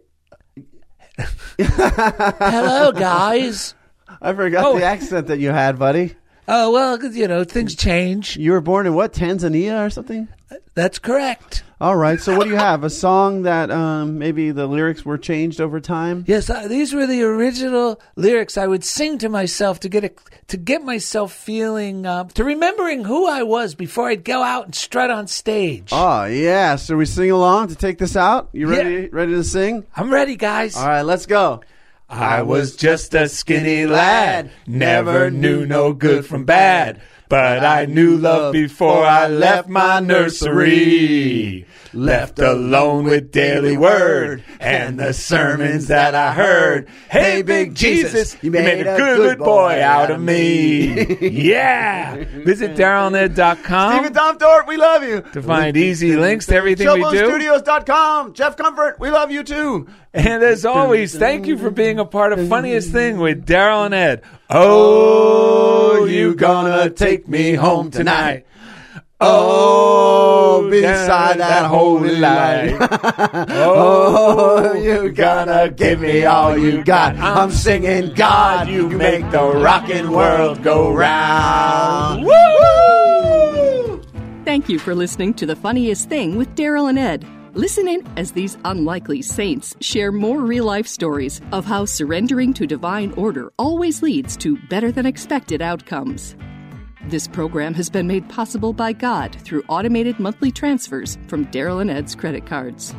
Hello, guys. I forgot Oh. the accent that you had, buddy. Oh, well, 'cause, you know, things change. You were born in what, Tanzania or something? That's correct. All right. So, what do you have? A song that um, maybe the lyrics were changed over time? Yes, uh, these were the original lyrics I would sing to myself to get a, to get myself feeling uh, to remembering who I was before I'd go out and strut on stage. Oh, yeah. So, we sing along to take this out? You ready? Ready to sing? I'm ready, guys. All right. Let's go. I was just a skinny lad, never knew no good from bad. But I knew love before I left my nursery. Left alone with daily word and the sermons that I heard. Hey, big Jesus, you made a good boy out of me. yeah. Visit darylanded.com Stephen Tom we love you. to find easy links to everything we do. ShowboneStudios.com. Jeff Comfort, we love you too. And as always, thank you for being a part of Funniest Thing with Daryl and Ed. Oh, you gonna take me home tonight. Oh, oh beside that holy light. Oh, oh, you gonna give me all you got. I'm singing God, you make the rockin' world go round. Woo! Thank you for listening to The Funniest Thing with Daryl and Ed. Listen in as these unlikely saints share more real life stories of how surrendering to divine order always leads to better than expected outcomes. This program has been made possible by God through automated monthly transfers from Daryl and Ed's credit cards.